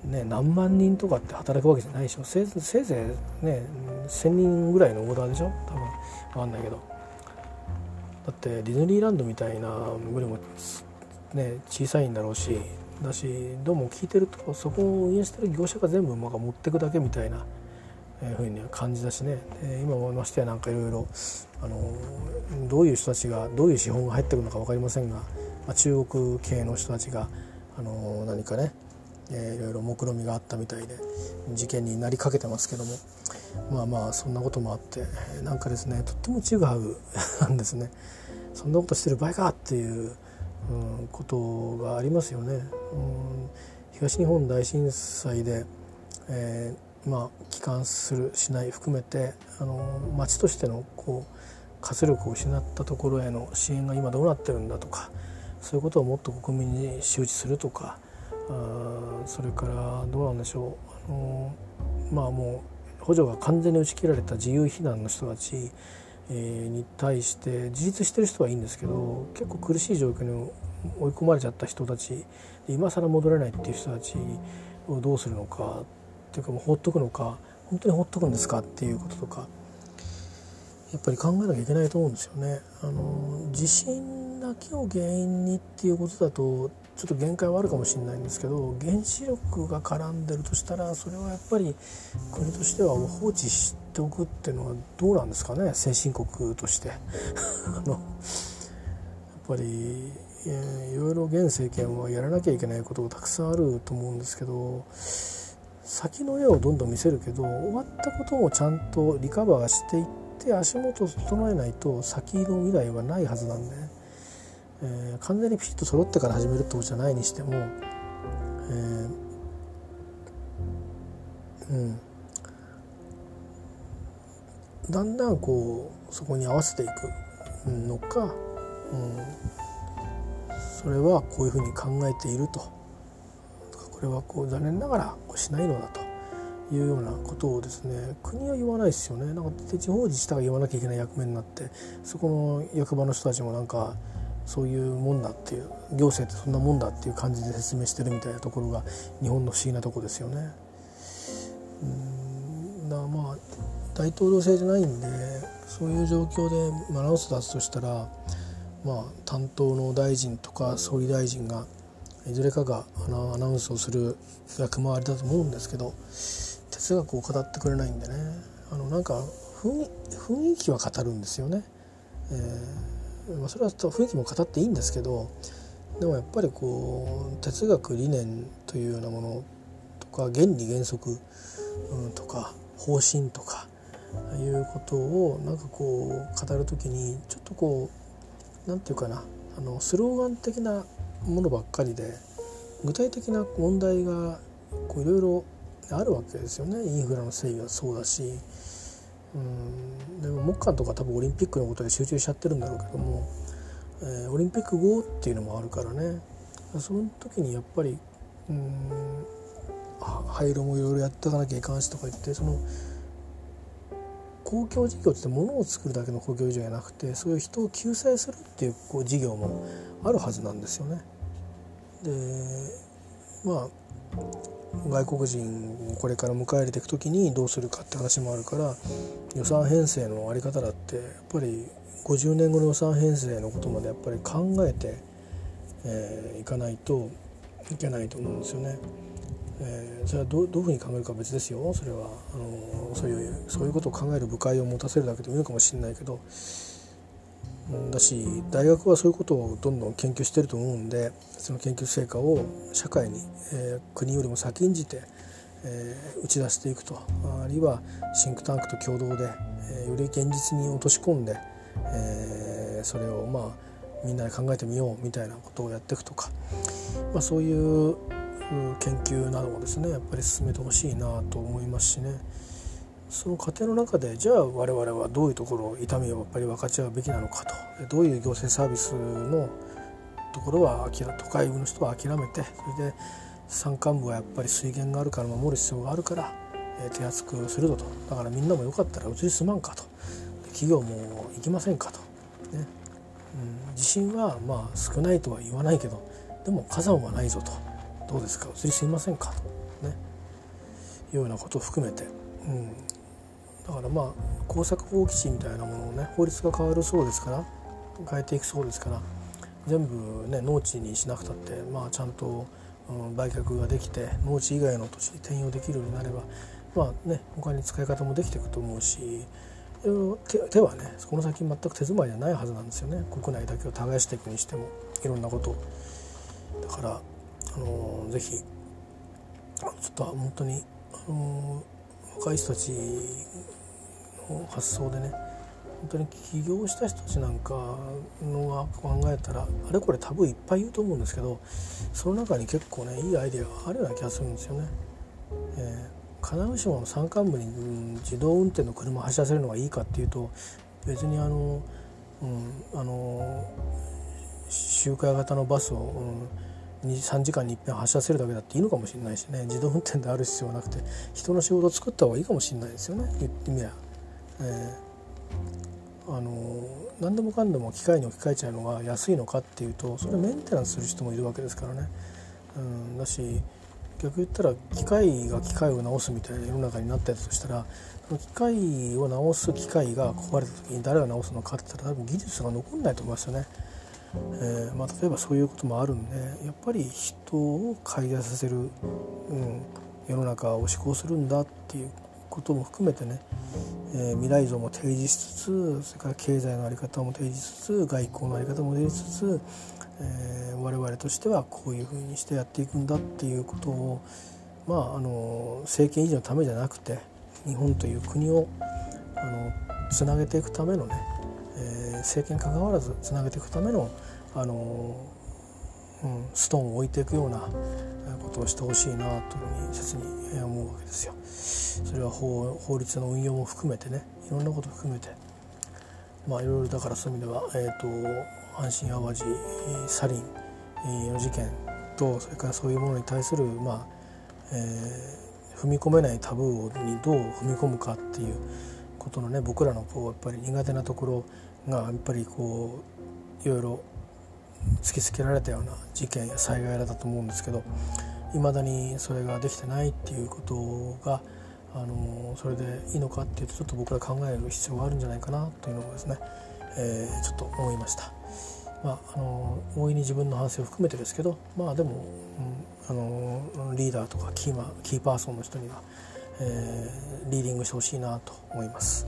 ね、何万人とかって働くわけじゃないでしょ。せいぜいね1,000人ぐらいのオーダーでしょ。多分分かんないけど。だってディズニーランドみたいなよりもね小さいんだろうしだしどうも聞いてるとそこを運営してる業者が全部ま持ってくだけみたいなふうに感じだしね。今ましてやなんかいろいろどういう人たちがどういう資本が入ってくるのか分かりませんが、まあ、中国系の人たちがあの何かねえー、いろいろ目論みがあったみたいで事件になりかけてますけども。まあまあそんなこともあってなんかですねとってもちぐはぐなんですね。そんなことしてる場合かっていう、ことがありますよね。うん、東日本大震災で、えー、まあ帰還するしない含めてあの町としてのこう活力を失ったところへの支援が今どうなってるんだとかそういうことをもっと国民に周知するとかあそれからどうなんでしょうあのまあもう補助が完全に打ち切られた自由避難の人たちに対して自立してる人はいいんですけど結構苦しい状況に追い込まれちゃった人たち今更戻れないっていう人たちをどうするのかっていうかもう放っとくのか本当に放っとくんですかっていうこととかやっぱり考えなきゃいけないと思うんですよね。あの地震だけを原因にっていうことだとちょっと限界はあるかもしれないんですけど原子力が絡んでるとしたらそれはやっぱり国としては放置しておくっていうのはどうなんですかね先進国として あのやっぱり、いろいろ現政権はやらなきゃいけないことがたくさんあると思うんですけど先の絵をどんどん見せるけど終わったこともちゃんとリカバーしていって足元を整えないと先の未来はないはずなんで、ね。えー、完全にピシッと揃ってから始めるってことじゃないにしても、えー、うん。だんだんこうそこに合わせていくのか、うん、それはこういうふうに考えていると。これはこう残念ながらこうしないのだというようなことをですね国は言わないですよね。なんか地方自治体が言わなきゃいけない役目になってそこの役場の人たちもなんかそういうもんだっていう行政ってそんなもんだっていう感じで説明してるみたいなところが日本の不思議なとこですよね。うんだまあ大統領制じゃないんでそういう状況でアナウンス出すとしたら、まあ、担当の大臣とか総理大臣がいずれかがアナウンスをする役回りだと思うんですけど哲学を語ってくれないんでねあのなんか雰囲気は語るんですよね。えーまあ、それは雰囲気も語っていいんですけどでもやっぱりこう哲学理念というようなものとか原理原則、うん、とか方針とかいうことをなんかこう語る時にちょっとこう何て言うかなあのスローガン的なものばっかりで具体的な問題がいろいろあるわけですよね。インフラの整備はそうだしうんでも木管とか多分オリンピックのことで集中しちゃってるんだろうけども、えー、オリンピック後っていうのもあるからねその時にやっぱりうん廃炉もいろいろやっていかなきゃいかんしとか言ってその公共事業って物を作るだけの公共事業じゃなくてそういう人を救済するっていうこう事業もあるはずなんですよね。でまあ外国人をこれから迎え入れていく時にどうするかって話もあるから予算編成の在り方だってやっぱり50年後の予算編成のことまでやっぱり考えてい、えー、かないといけないと思うんですよね。えー、それはどどういうふうに考えるか別ですよそれはあのそういうそういうことを考える部会を持たせるだけでもいいのかもしれないけどだし大学はそういうことをどんどん研究してると思うんでその研究成果を社会に、えー、国よりも先んじて、えー、打ち出していくとあるいはシンクタンクと共同で、えー、より現実に落とし込んで、えー、それをまあみんなで考えてみようみたいなことをやっていくとか、まあ、そういう研究などもですねやっぱり進めてほしいなと思いますしね。その過程の中でじゃあ我々はどういうところ痛みをやっぱり分かち合うべきなのかと。どういう行政サービスのところは都会の人は諦めてそれで山間部はやっぱり水源があるから守る必要があるから、え手厚くするぞと。だからみんなもよかったらうちに住まんかと。企業も行きませんかと、ね。うん、地震はまあ少ないとは言わないけどでも火山はないぞと。どうですか？うちに住みませんか？と。ね。いうようなことを含めて、うん、だからまあ工作放棄地みたいなものをね法律が変わるそうですから変えていくそうですから全部ね農地にしなくたってまあちゃんと、うん、売却ができて農地以外の土地に転用できるようになればまあね他に使い方もできていくと思うし手はねこの先全く手詰まりじゃないはずなんですよね。国内だけを耕していくにしてもいろんなことだからあのー、ぜひちょっと本当に、あのー、若い人たち発想でね本当に起業した人たちなんかのが考えたらあれこれ多分いっぱい言うと思うんですけどその中に結構ねいいアイデアがあるような気がするんですよね。えー、金浦島の山間部に自動運転の車を走らせるのがいいかっていうと別にあの、うん、あの周回型のバスを、うん、3時間にいっぺん走らせるだけだっていいのかもしれないしね自動運転である必要はなくて人の仕事を作った方がいいかもしれないですよね言ってみりゃ。えー、あの何でもかんでも機械に置き換えちゃうのが安いのかっていうとそれメンテナンスする人もいるわけですからね。うん、だし逆言ったら機械が機械を直すみたいな世の中になったやつとしたら機械を直す機械が壊れた時に誰が直すのかって言ったら多分技術が残んないと思いますよね。えーまあ、例えばそういうこともあるんでやっぱり人を改善させる、うん、世の中を施行するんだっていうことも含めてね、えー、未来像も提示しつつそれから経済の在り方も提示しつつ外交の在り方も提示しつつ、えー、我々としてはこういうふうにしてやっていくんだっていうことをまああの政権維持のためじゃなくて日本という国をあのつなげていくためのね、えー、政権関わらずつなげていくためのあの、うん、ストーンを置いていくようなことをしてほしいなというふうに切に思うわけですよ。それは法法律の運用も含めてねいろんなこと含めてまあいろいろだからそういう意味では、えーと、阪神・淡路サリンの事件とそれからそういうものに対する、まあえー、踏み込めないタブーにどう踏み込むかっていうことのね僕らのこうやっぱり苦手なところがやっぱりこういろいろ突きつけられたような事件や災害だと思うんですけどいまだにそれができてないっていうことがあのそれでいいのかっていうとちょっと僕ら考える必要があるんじゃないかなというのをですね、えー、ちょっと思いました。まあ、あの大いに自分の反省を含めてですけどまあでも、うん、あのリーダーとかキーマキーパーソンの人には、えー、リーディングしてほしいなと思います。